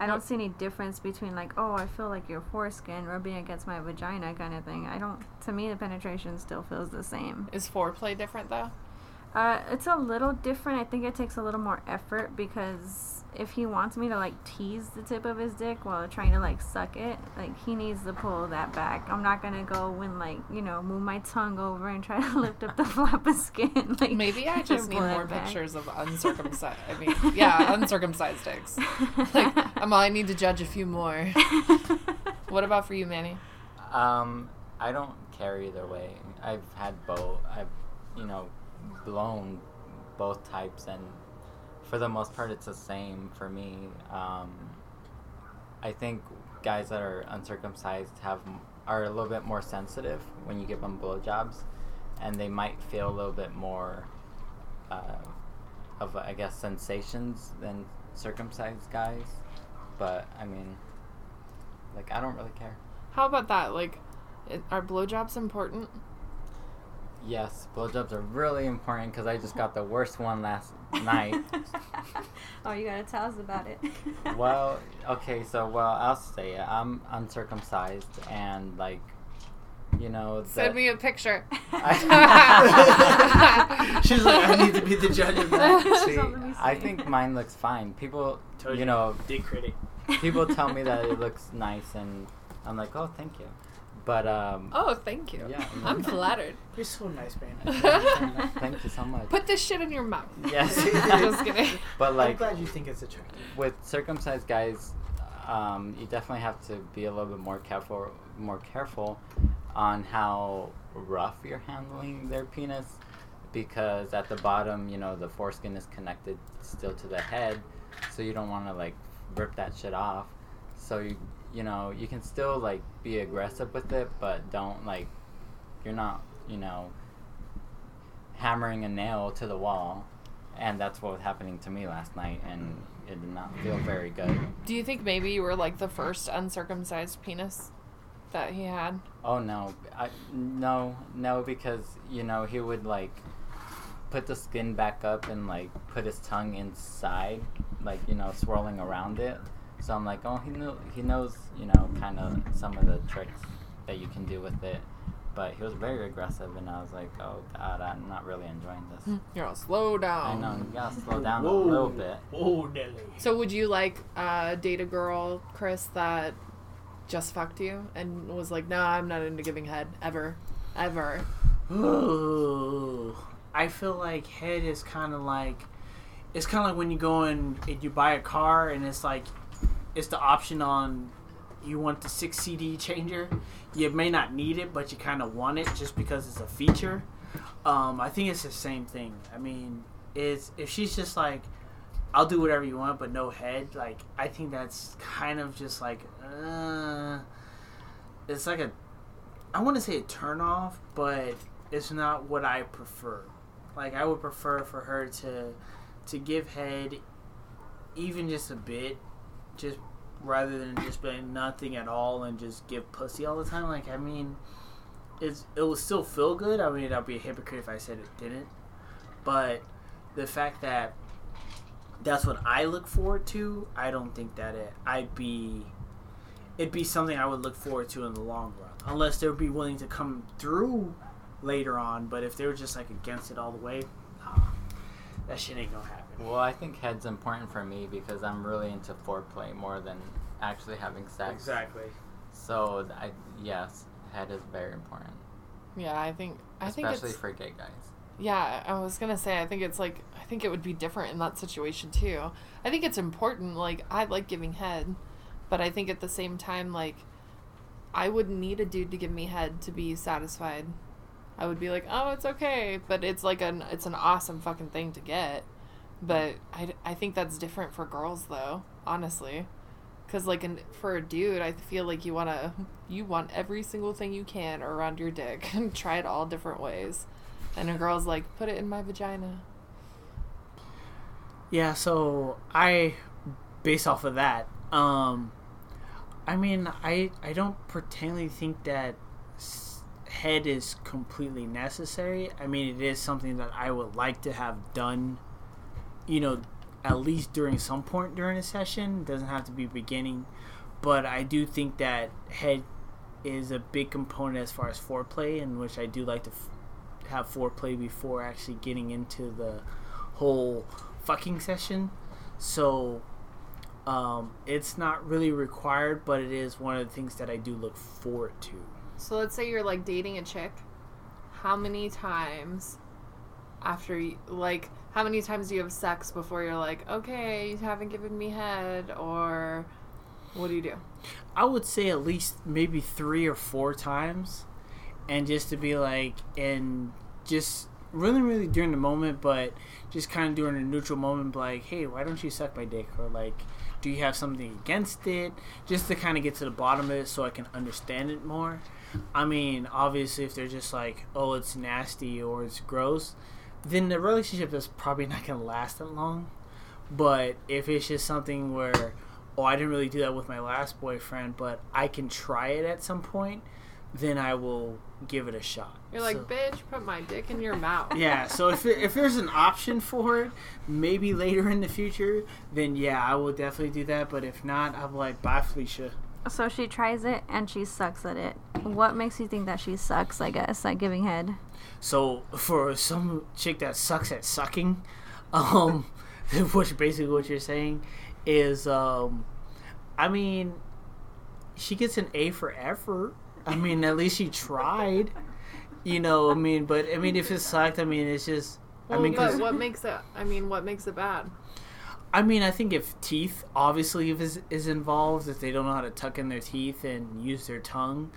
I don't see any difference between like, oh, I feel like your foreskin rubbing against my vagina kind of thing. I don't. To me, the penetration still feels the same. Is foreplay different though? Uh, it's a little different. I think it takes a little more effort because if he wants me to like tease the tip of his dick while trying to like suck it, like he needs to pull that back. I'm not gonna go and like you know move my tongue over and try to lift up the flap of skin. Like Maybe I just need pull it more back. pictures of uncircumcised. I mean, yeah, uncircumcised dicks. Like, I'm, all I need to judge a few more. What about for you, Manny? Um, I don't care either way. I've had both. I've, you know, blown both types, and for the most part, it's the same for me. Um, I think guys that are uncircumcised have are a little bit more sensitive when you give them blowjobs, and they might feel a little bit more uh, of, I guess, sensations than circumcised guys. But I mean, like, I don't really care. How about that? Like, are blowjobs important? Yes, blowjobs are really important because I just got the worst one last night. oh, you gotta tell us about it. well, okay, so well, I'll say it. I'm uncircumcised, and like, you know, Send me a picture. She's like, I need to be the judge of that. See, Let me I think mine looks fine. People, Told you know, dick critic. people tell me that it looks nice, and I'm like, oh, thank you. But um, oh, thank you. Yeah. I'm flattered. You're so nice, man. thank you so much. Put this shit in your mouth. yes, Just kidding. but like, I'm like glad you think it's attractive. with circumcised guys, um, you definitely have to be a little bit more careful, more careful on how rough you're handling their penis, because at the bottom, you know, the foreskin is connected still to the head, so you don't want to like rip that shit off. So you, you know, you can still like be aggressive with it, but don't like, you're not, you know, hammering a nail to the wall. And that's what was happening to me last night, and it did not feel very good. Do you think maybe you were like the first uncircumcised penis that he had? Oh no, I no no because you know he would like put the skin back up and like put his tongue inside, like you know swirling around it. So I'm like, oh, he knew he knows you know kind of some of the tricks that you can do with it. But he was very aggressive, and I was like, oh god, I'm not really enjoying this. You're all slow down. I know you gotta slow down a little bit. Whoa, Nelly. So would you like uh, date a girl, Chris, that just fucked you and was like, "No, I'm not into giving head ever, ever." Ooh. I feel like head is kind of like it's kind of like when you go and, and you buy a car and it's like it's the option on you want the six CD changer. You may not need it, but you kind of want it just because it's a feature. Um, I think it's the same thing. I mean, it's if she's just like, I'll do whatever you want, but no head. Like, I think that's kind of just like, uh, it's like a, I want to say a turn off, but it's not what I prefer. Like, I would prefer for her to, to give head, even just a bit, just rather than just being nothing at all and just give pussy all the time. Like, I mean, it's it will still feel good. I mean, I'd be a hypocrite if I said it didn't. But the fact that that's what I look forward to, I don't think that it I'd be it'd be something I would look forward to in the long run. Unless they'd be willing to come through later on, but if they were just like against it all the way, nah, that shit ain't gonna happen. Well, I think head's important for me because I'm really into foreplay more than actually having sex. Exactly. So I yes, head is very important, Yeah, I think I think especially it's for gay guys. yeah. I was gonna say I think it's like I think it would be different in that situation too. I think it's important. Like I like giving head, but I think at the same time like I wouldn't need a dude to give me head to be satisfied. I would be like, oh, it's okay, but it's like an it's an awesome fucking thing to get. But I, I think that's different for girls though, honestly. Cause like an, for a dude, I feel like you wanna you want every single thing you can around your dick and try it all different ways. And a girl's like, put it in my vagina. Yeah, so I based off of that, um I mean, I I don't particularly think that head is completely necessary. I mean, it is something that I would like to have done, you know, at least during some point during a session. It doesn't have to be beginning, but I do think that head is a big component as far as foreplay, in which I do like to f- have foreplay before actually getting into the whole fucking session. So um, it's not really required, but it is one of the things that I do look forward to. So let's say you're like dating a chick. How many times after like, how many times do you have sex before you're like, okay, you haven't given me head, or what do you do? I would say at least maybe three or four times, and just to be like, and just really, really during the moment, but just kind of during a neutral moment, like, hey, why don't you suck my dick? Or like, do you have something against it? Just to kind of get to the bottom of it so I can understand it more. I mean, obviously, if they're just like, oh, it's nasty or it's gross, then the relationship is probably not going to last that long. But if it's just something where, oh, I didn't really do that with my last boyfriend, but I can try it at some point, then I will give it a shot. You're like, So- bitch, put my dick in your mouth. yeah. So if it, if there's an option for it, maybe later in the future, then yeah, I will definitely do that. But if not, I'm like, bye, Felicia. So she tries it and she sucks at it. what makes you think that she sucks? I guess at giving head. So for some chick that sucks at sucking, um, which basically what you're saying is, um, I mean, she gets an A for effort. I mean, at least she tried. You know, I mean, but I mean, if it sucked, I mean, it's just. I Well, but what makes it? I mean, what makes it bad? I mean, I think if teeth obviously if is is involved, if they don't know how to tuck in their teeth and use their tongue,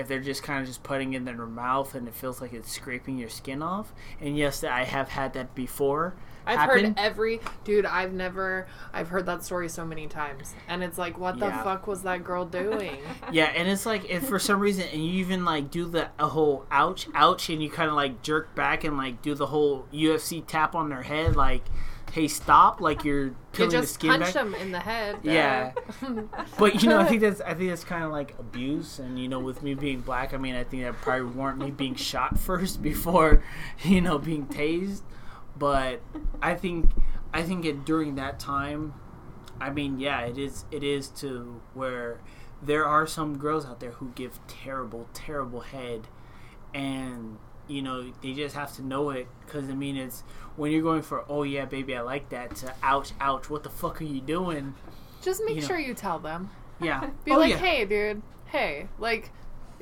if they're just kind of just putting it in their mouth and it feels like it's scraping your skin off. And yes, I have had that before. I've happen. heard every dude. I've never. I've heard that story so many times, and it's like, what the Yeah. fuck was that girl doing? Yeah, and it's like if for some reason, and you even like do the a whole ouch, ouch, and you kind of like jerk back and like do the whole UFC tap on their head, like, hey, stop, like you're you peeling the just skin punched back. him in the head. Yeah. But you know, I think that's I think that's kind of like abuse, and you know, with me being black, I mean, I think that probably warrant me being shot first before, you know, being tased. But I think I think it during that time, I mean, yeah, it is it is to where there are some girls out there who give terrible, terrible head, and you know they just have to know it because I mean it's when you're going for oh yeah baby I like that to ouch ouch what the fuck are you doing Just make You know. sure you tell them. yeah Be oh, like, yeah. hey, dude. Hey, like,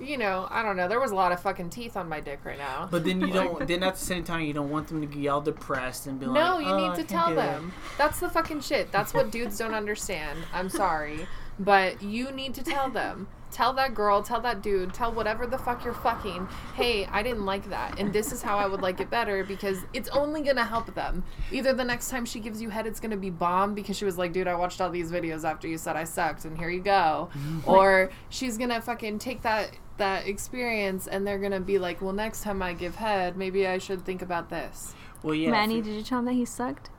you know, I don't know. There was a lot of fucking teeth on my dick right now. But then you don't. Then at the same time, you don't want them to be all depressed and be like, No, you "Oh, need to tell do that." them. That's the fucking shit. That's what dudes don't understand. I'm sorry. But you need to tell them. Tell that girl, tell that dude, tell whatever the fuck you're fucking, hey, I didn't like that. And this is how I would like it better because it's only gonna help them. Either the next time she gives you head, it's gonna be bomb because she was like, dude, I watched all these videos after you said I sucked and here you go. Mm-hmm. Or she's gonna fucking take that that experience and they're gonna be like, well, next time I give head, maybe I should think about this. Well, yeah. Manny, did you tell him that he sucked?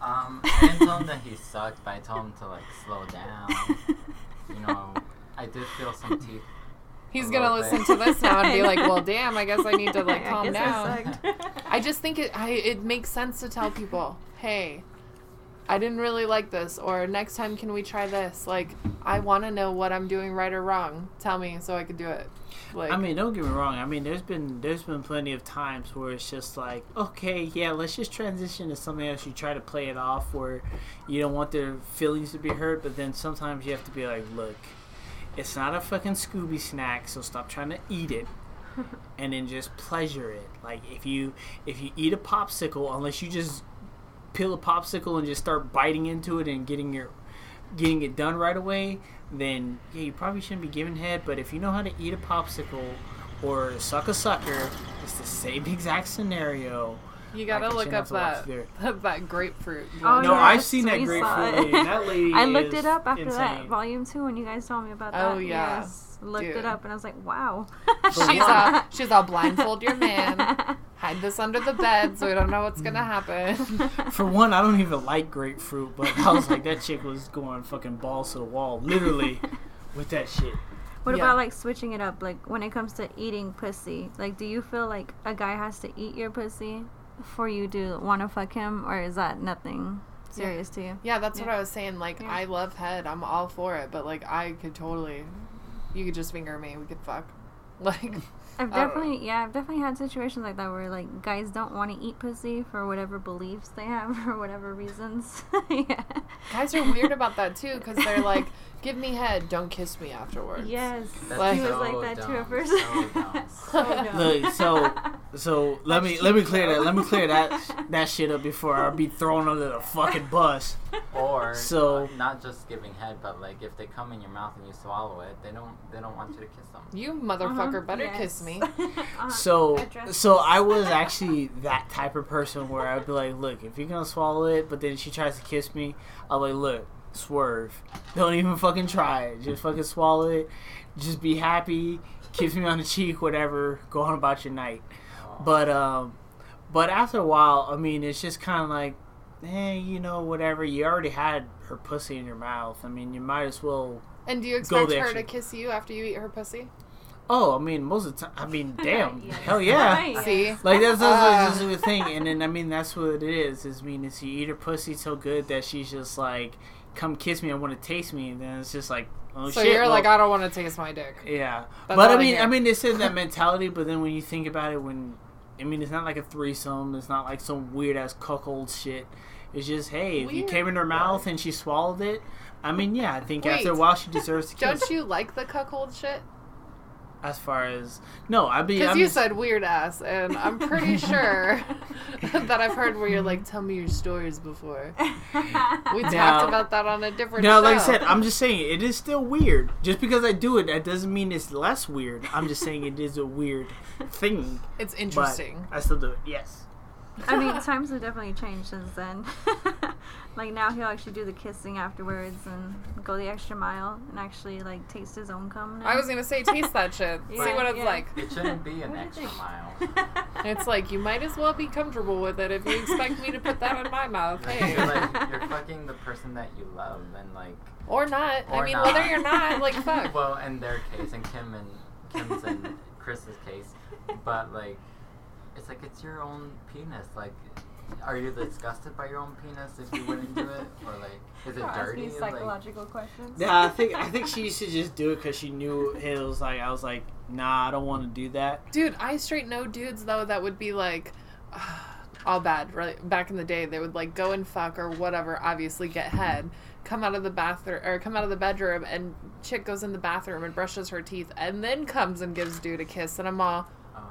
Um, I didn't tell him that he sucked, but I told him to like slow down. You know, I did feel some teeth. He's gonna little listen bit. to this now and be like, "Well, damn, I guess I need to like calm I down." sucked. I just think it I, it makes sense to tell people, "Hey, I didn't really like this," or "Next time, can we try this?" Like, I want to know what I'm doing right or wrong. Tell me so I can do it. Like, I mean, don't get me wrong. I mean, there's been there's been plenty of times where it's just like, okay, yeah, let's just transition to something else. You try to play it off where you don't want their feelings to be hurt, but then sometimes you have to be like, look, it's not a fucking Scooby snack, so stop trying to eat it. and then just pleasure it. Like if you if you eat a popsicle, unless you just peel a popsicle and just start biting into it and getting your getting it done right away, then yeah, you probably shouldn't be giving head. But if you know how to eat a popsicle or suck a sucker, it's the same exact scenario. you gotta Like, look up have to watch that, that that grapefruit. Oh, no, yeah, I've seen that grapefruit lady. That lady I looked is it up after that volume two when you guys told me about oh, that. Oh, yeah. Yes. Looked Dude. it up and I was like, wow. she's all she's all blindfold your man. Hide this under the bed so we don't know what's gonna happen. For one, I don't even like grapefruit, but I was like, that chick was going fucking balls to the wall, literally, with that shit. What Yeah. about like switching it up? Like when it comes to eating pussy, like do you feel like a guy has to eat your pussy for you to want to fuck him, or is that nothing serious to you? Yeah, that's Yeah. what I was saying. Like, Yeah. I love head. I'm all for it. But like, I could totally. You could just finger me. We could fuck. Like, I've definitely, yeah, I've definitely had situations like that where like guys don't want to eat pussy for whatever beliefs they have or whatever reasons. yeah. guys are weird about that too, because they're like, "Give me head, don't kiss me afterwards." Yes. That's Like- he was so like that too at dumb, first. so dumb. So dumb. Look, so so let me let me clear that let me clear that that shit up before I be thrown under the fucking bus. Or So- uh, not just giving head, but like if they come in your mouth and you swallow it, they don't they don't want you to kiss them. You motherfucker, Uh-huh, better yes. kiss me. Uh, So address so. I was actually that type of person where I'd be like, look, if you're gonna swallow it, but then she tries to kiss me, I'm like, look, swerve. Don't even fucking try it. Just fucking swallow it. Just be happy. Kiss me on the cheek, whatever. Go on about your night. But um, but after a while, I mean, it's just kind of like, hey, you know, whatever. You already had her pussy in your mouth. I mean, you might as well. And do you expect the her extra- to kiss you after you eat her pussy? Oh, I mean, most of the time. I mean, damn, Yes. hell yeah. Right. See, Like that's, that's, Ah. that's the thing, and then I mean that's what it is. Is I mean, is you eat her pussy so good that she's just like, come kiss me, I want to taste me, and then it's just like, oh so shit. you're well, like, I don't want to taste my dick. yeah. That's but I mean. I mean, it's in that mentality. But then when you think about it, when I mean, it's not like a threesome. It's not like some weird ass cuckold shit. It's just hey, if you came in her mouth and she swallowed it. I mean, yeah, I think after a while she deserves to kiss. Don't you like the cuckold shit? As far as no, I mean, Because you said weird ass, and I'm pretty sure that I've heard where you're like, tell me your stories before. We Now- talked about that on a different No, like I said, I'm just saying it is still weird. Just because I do it, that doesn't mean it's less weird. I'm just saying it is a weird thing. it's But interesting. I still do it. Yes. I mean, times have definitely changed since then. Like now, he'll actually do the kissing afterwards and go the extra mile and actually like taste his own cum. Now. I was gonna say, taste that shit. See what it's yeah. like. It shouldn't be an What do you extra mile. It's like you might as well be comfortable with it if you expect me to put that in my mouth. Hey, you're, like, you're fucking the person that you love, and like, or not. I mean, not. whether you're not, like, fuck. well, in their case, and Kim and Kim's and Chris's case, but like, it's like it's your own penis. Like, are you disgusted by your own penis if you wouldn't do it, or like, is it dirty? Like, psychological questions. Yeah, I think I think she used to just do it because she knew it was like I was like, nah, I don't want to do that. Dude, I straight know dudes though that would be like all bad. Right back in the day, they would like go and fuck or whatever. Obviously, get head, come out of the bathroom or come out of the bedroom, and chick goes in the bathroom and brushes her teeth, and then comes and gives dude a kiss, and I'm all.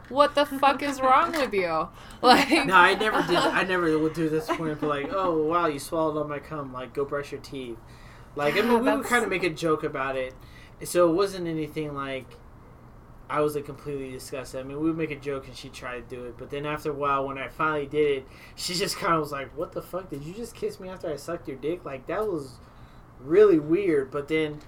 What the fuck is wrong with you? Like, No, I never did. I never would do this point. Be like, oh wow, you swallowed all my cum. Like, go brush your teeth. Like, I mean, we would kind of make a joke about it, so it wasn't anything like I was like completely disgusted. I mean, we would make a joke and she tried to do it, but then after a while, when I finally did it, she just kind of was like, "What the fuck? Did you just kiss me after I sucked your dick? Like that was really weird." But then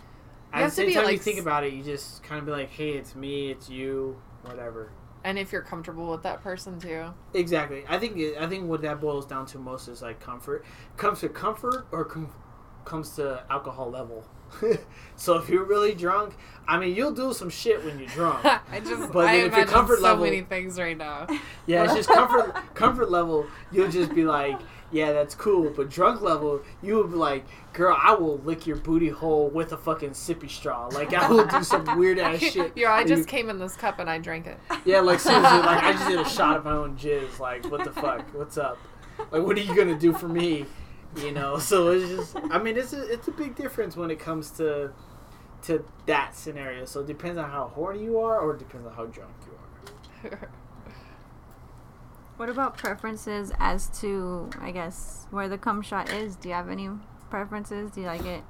at the same time, you think about it, you just kind of be like, "Hey, it's me, it's you, whatever." And if you're comfortable with that person too, Exactly. I think I think what that boils down to most is like comfort. Comes to comfort or com- comes to alcohol level. so if you're really drunk, I mean, you'll do some shit when you're drunk. I just But I if your comfort so level- many things right now. Yeah, it's just comfort comfort level. You'll just be like, yeah, that's cool. But drunk level, you would be like, girl, I will lick your booty hole with a fucking sippy straw. Like I will do some weird ass shit. Yo, I just you- came in this cup and I drank it. Yeah, like seriously, like I just did a shot of my own jizz. Like, what the fuck? What's up? Like, what are you gonna do for me? You know. So it's just, I mean, it's a it's a big difference when it comes to to that scenario. So it depends on how horny you are, or it depends on how drunk you are. What about preferences as to, I guess, where the cum shot is? Do you have any preferences? Do you like it?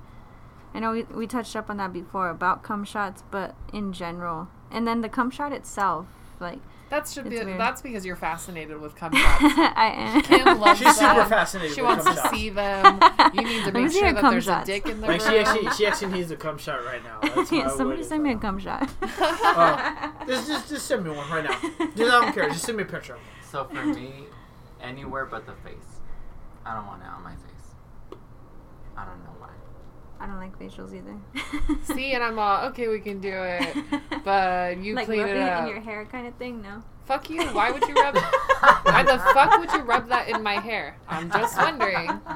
I know we, we touched up on that before about cum shots, but in general. And then the cum shot itself, like, That should be. Weird. That's because you're fascinated with cum shots. I am. Kim loves She's super fascinated She with wants cum to shots. see them. You need to make sure that there's shots. a dick in the Like she actually she actually needs a cum shot right now. That's Yeah, somebody send me a cum shot. Uh, just just just send me one right now. Just I don't care. Just send me a picture. So for me, anywhere but the face. I don't want it on my face. I don't know why. I don't like facials either. See, and I'm all okay. We can do it, but you like clean it up. in your hair kind of thing, no. Fuck you. Why would you rub? Why the fuck would you rub that in my hair? I'm just wondering.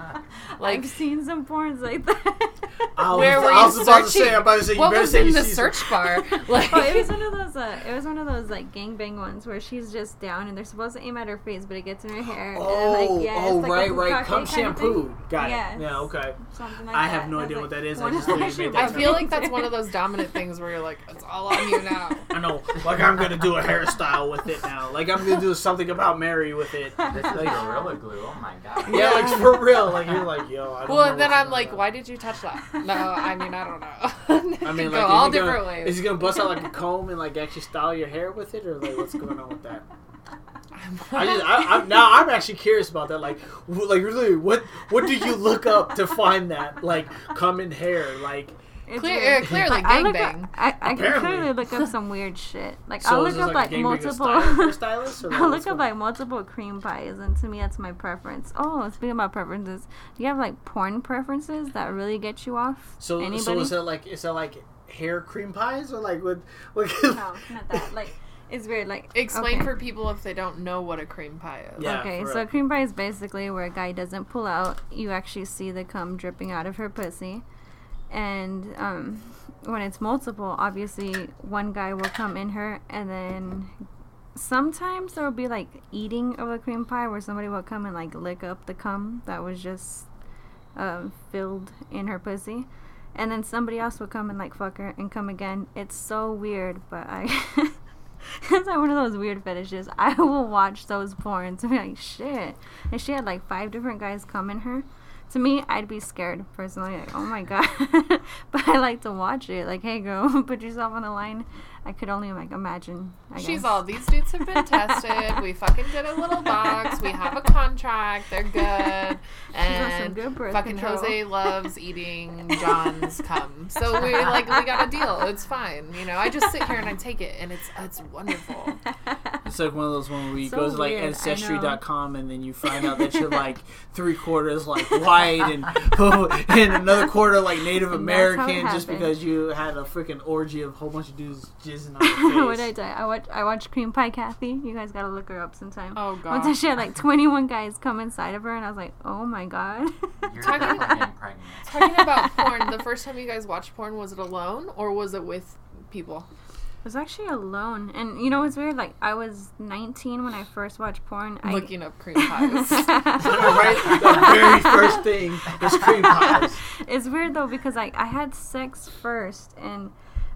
Like, I've seen some porns like that. I was, where were I you was about to searching? say. I'm about to say. You what better was say in you the see search some- bar? Like, Oh, it was one of those. Uh, it was one of those like gangbang ones where she's just down and they're supposed to aim at her face, but it gets in her hair. Oh, and, like, yeah, oh, like right, right. bukkake Cum kind of shampoo. Got Yes. it. Yeah, okay. Something like I that. have no was idea like, what that is. I just of knew you I feel like that's one of those dominant things where you're like, it's all on you now. I know. Like I'm gonna do a hairstyle with it now. Like I'm gonna do something about Mary with it. This is Like- Gorilla Glue. Oh my god. Yeah, like for real. Like you're like, yo. I don't Well, know and then I'm like, on. why did you touch that? No, I mean, I don't know. I mean, go like, all is he different gonna, ways. Is he gonna bust out like a comb and like actually style your hair with it, or like what's going on with that? I just, I, I'm now I'm actually curious about that. Like, wh- like really, what what do you look up to find that like common hair? Like, It's Clear- uh, clearly Like, I look gangbang. up- I, I can Apparently. clearly look up some weird shit. Like so I'll is look this up like, like, a gangbang multiple. stylist, hairstylist, or like, I'll what's look up going like multiple cream pies, and to me that's my preference. Oh, speaking about preferences, do you have like porn preferences that really get you off? So, Anybody? so is that like is that like hair cream pies or like with what? No, not that. Like it's weird. Like Explain okay. for people if they don't know what a cream pie is. Yeah, okay, for so real. a cream pie is basically where a guy doesn't pull out. You actually see the cum dripping out of her pussy, and um, when it's multiple, obviously one guy will come in her, and then sometimes there will be like eating of a cream pie where somebody will come and like lick up the cum that was just um, filled in her pussy. And then somebody else will come and like fuck her and come again. It's so weird, but I it's like one of those weird fetishes. I will watch those porns and be like, shit. And she had like five different guys come in her. To me, I'd be scared personally. Like, oh my god. but I like to watch it. Like, hey, girl, put yourself on the line. I could only like imagine. I She's guess. all these dudes have been tested. We fucking did a little box. We have a contract. They're good. And good fucking control. Jose loves eating John's cum. So we like we got a deal. It's fine. You know, I just sit here and I take it, and it's it's wonderful. It's like one of those ones where you So go to like weird, I ancestry.com and then you find out that you're like three quarters like white and oh, and another quarter like Native And that's how it American just happened. because you had a freaking orgy of a whole bunch of dudes jizzing on your face. what I do? I watch. I watch Cream Pie Kathy. You guys gotta look her up sometime. Oh One time god. she had like 21 guys come inside of her, and I was like, oh my god. You're Talking- definitely getting. Talking about porn, the first time you guys watched porn, was it alone or was it with people? I was actually alone, and you know what's weird? Like I was 19 when I first watched porn. I, Looking up cream pies. right? The very first thing was cream pies. it's weird though because like I had sex first, and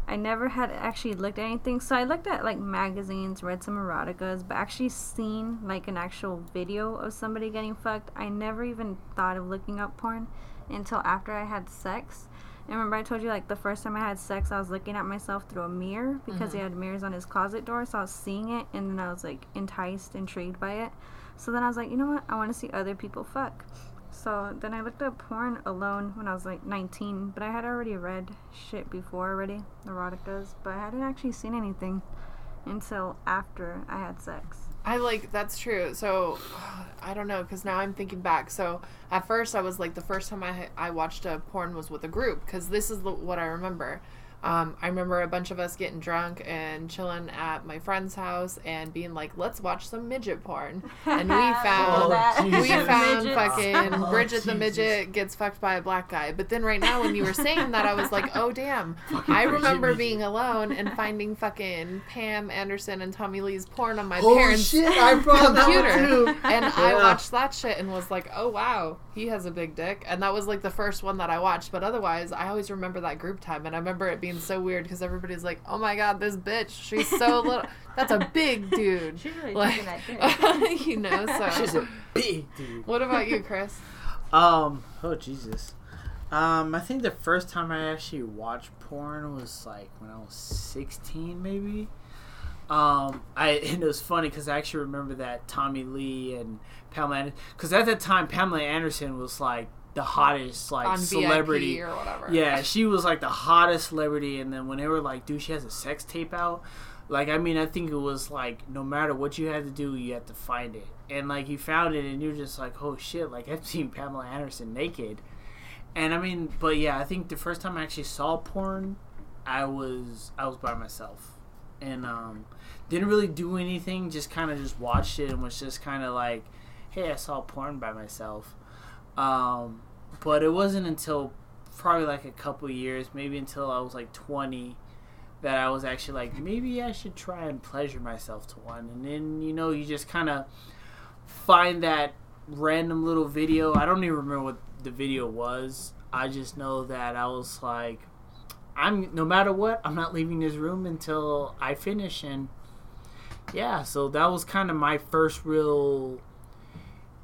I never had actually looked at anything. So I looked at like magazines, read some eroticas, but actually seen like an actual video of somebody getting fucked. I never even thought of looking up porn until after I had sex. And remember, I told you like the first time I had sex, I was looking at myself through a mirror because he mm-hmm. had mirrors on his closet door. So I was seeing it, and then I was like enticed, intrigued by it. So then I was like, you know what? I want to see other people fuck. So then I looked up porn alone when I was like 19, but I had already read shit before already, eroticas, but I hadn't actually seen anything until after I had sex. I like that's true. So I don't know because now I'm thinking back. So at first I was like the first time I I watched a porn was with a group because this is the, what I remember. Um, I remember a bunch of us getting drunk and chilling at my friend's house and being like, "Let's watch some midget porn." And we found Oh, we found Midgets. fucking Oh, Bridget the midget gets fucked by a black guy. But then right now when you were saying that, I was like, "Oh damn!" Fucking I Bridget remember midget. being alone and finding fucking Pam Anderson and Tommy Lee's porn on my Oh parents' shit! I brought that computer. one too. And I watched that shit and was like, oh wow, he has a big dick. And that was like the first one that I watched. But otherwise, I always remember that group time. And I remember it being so weird because everybody's like, oh my god, this bitch, she's so little. That's a big dude. She's really Like, taking that dick. you know, so. She's a big dude. what about you, Chris? Um. Oh Jesus. Um. I think the first time I actually watched porn was like when I was sixteen, maybe. Um. I and it was funny because I actually remember that Tommy Lee and Pamela. Because at that time, Pamela Anderson was like the hottest like celebrity. VIP or whatever. Yeah, she was like the hottest celebrity, and then when they were like, "Dude, she has a sex tape out," like I mean, I think it was like no matter what you had to do, you had to find it, and like you found it, and you're just like, "Oh shit!" Like I've seen Pamela Anderson naked, and I mean, but yeah, I think the first time I actually saw porn, I was I was by myself, and um, didn't really do anything, just kind of just watched it and was just kind of like, "Hey, I saw porn by myself." Um, but it wasn't until probably like a couple years, maybe until I was like 20, that I was actually like, maybe I should try and pleasure myself to one. And then, you know, you just kind of find that random little video. I don't even remember what the video was. I just know that I was like, I'm no matter what, I'm not leaving this room until I finish. And yeah, so that was kind of my first real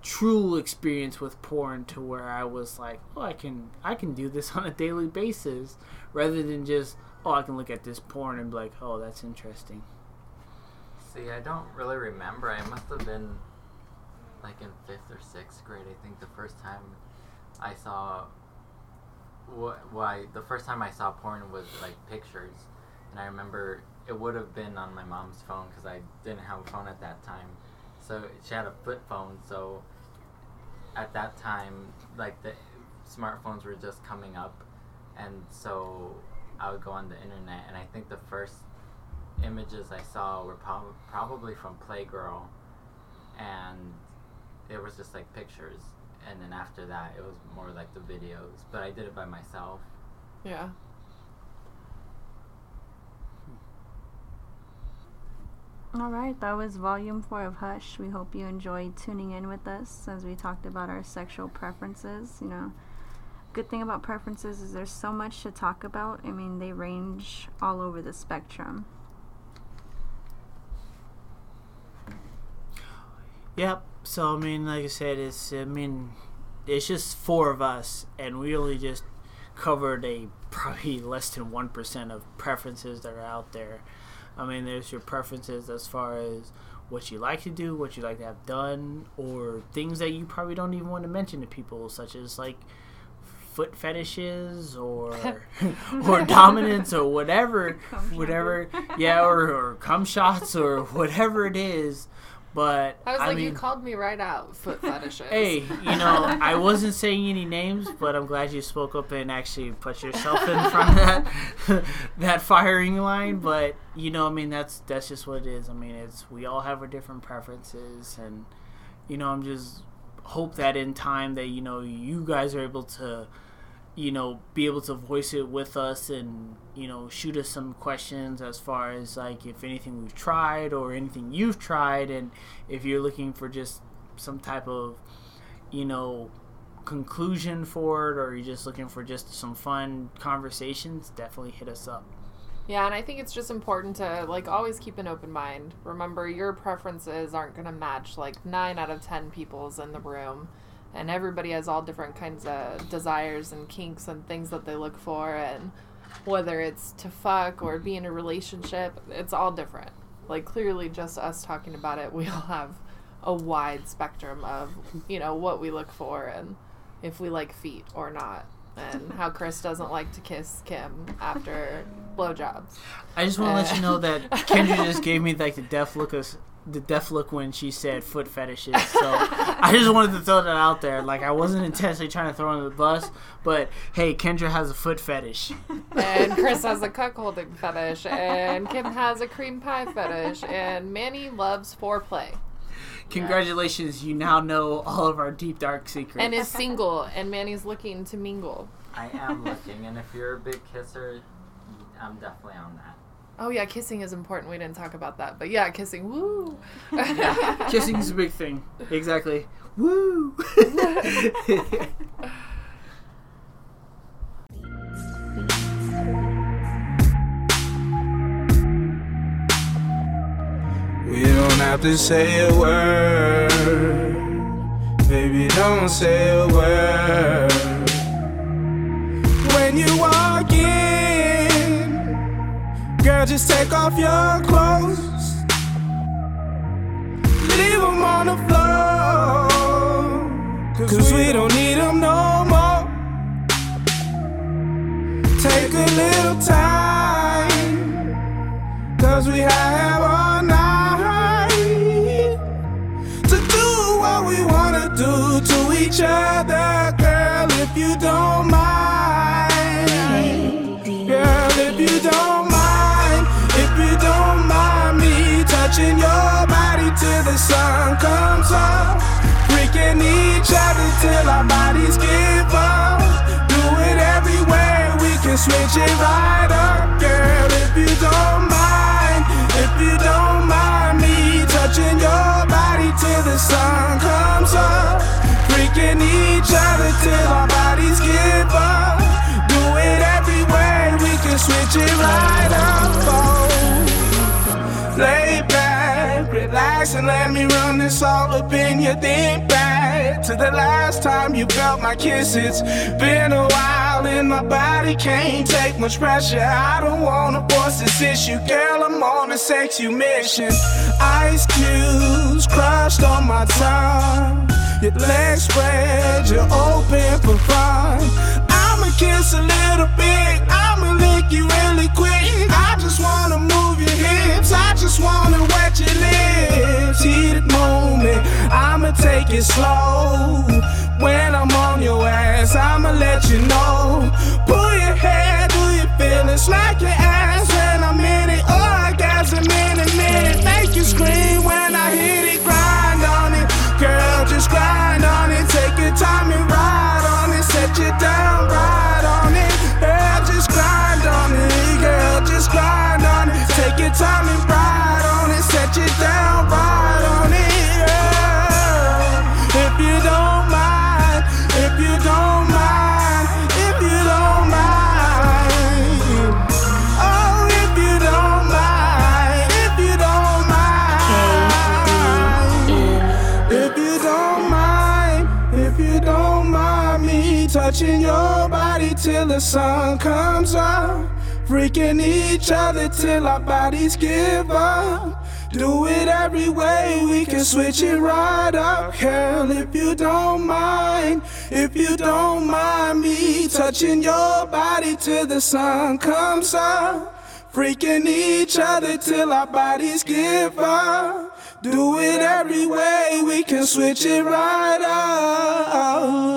true experience with porn to where I was like, oh, I can I can do this on a daily basis rather than just oh, I can look at this porn and be like, oh, that's interesting. See, I don't really remember. I must have been like in fifth or sixth grade. I think the first time I saw what why the first time I saw porn was like pictures, and I remember it would have been on my mom's phone because I didn't have a phone at that time. So she had a flip phone. So at that time, like the smartphones were just coming up, and so I would go on the internet, and I think the first images I saw were prob- probably from Playgirl, and it was just like pictures. And then after that, it was more like the videos. But I did it by myself. Yeah. All right, that was volume four of Hush. We hope you enjoyed tuning in with us as we talked about our sexual preferences. You know, good thing about preferences is there's so much to talk about. I mean, they range all over the spectrum. Yep. So I mean, like I said, it's I mean, it's just four of us, and we only just covered a probably less than one percent of preferences that are out there. I mean, there's your preferences as far as what you like to do, what you like to have done, or things that you probably don't even want to mention to people, such as like foot fetishes or or dominance or whatever, whatever, yeah, or, or cum shots or whatever it is. But I was like, you called me right out, foot fetishes. Hey, you know, I wasn't saying any names, but I'm glad you spoke up and actually put yourself in front of that that firing line. But you know, I mean, that's that's just what it is. I mean, it's we all have our different preferences, and you know, I'm just hope that in time that you know you guys are able to you know be able to voice it with us and you know shoot us some questions as far as like if anything we've tried or anything you've tried and if you're looking for just some type of you know conclusion for it or you're just looking for just some fun conversations definitely hit us up Yeah, and I think it's just important to like always keep an open mind. Remember, your preferences aren't going to match like 9 out of 10 people's in the room. And everybody has all different kinds of desires and kinks and things that they look for and whether it's to fuck or be in a relationship, it's all different. Like clearly just us talking about it, we all have a wide spectrum of, you know, what we look for and if we like feet or not. And how Chris doesn't like to kiss Kim after blowjobs. i just want to let you know that kendra just gave me like the deaf look of the deaf look when she said foot fetishes. So i just wanted to throw that out there. Like i wasn't intentionally trying to throw under the bus but hey kendra has a foot fetish. And Chris has a cuckolding fetish, and Kim has a cream pie fetish, and Manny loves foreplay. Congratulations you now know all of our deep dark secrets. And is single, and Manny's looking to mingle. I am looking, and if you're a big kisser, I'm definitely on that. Oh yeah, kissing is important. We didn't talk about that, but yeah, kissing. Woo! Kissing's a big thing. Exactly. Woo! We don't have to say a word. Baby, don't say a word. When you walk in, girl, just take off your clothes. Leave them on the floor. Cause we don't need them no more. Take a little time. Cause we have all night to do what we wanna do to each other, up. Freaking each other till our bodies give up. Do it everywhere, we can switch it right up, girl, if you don't mind. If you don't mind me touching your body till the sun comes up. Freaking each other till our bodies give up. Do it everywhere, we can switch it right up. Oh. Lay back, relax, and let me run this all up in your think back to the last time you felt my kiss. It's been a while, and my body can't take much pressure. I don't wanna force this issue, girl. I'm on a sexy mission. Ice cubes crushed on my tongue. Your legs spread, you're open for fun. I'ma kiss a little bit, I'ma lick you really quick. I just wanna move your hips, I just wanna wet your lips. Heated moment, I'ma take it slow. When I'm on your ass, I'ma let you know. Pull your hair, do you feel it? to smack your ass when I'm in it. Orgasm in a minute. Make you scream sun comes up. Freaking each other till our bodies give up. Do it every way, we can switch it right up. Girl, if you don't mind, if you don't mind me touching your body till the sun comes up. Freaking each other till our bodies give up. Do it every way, we can switch it right up.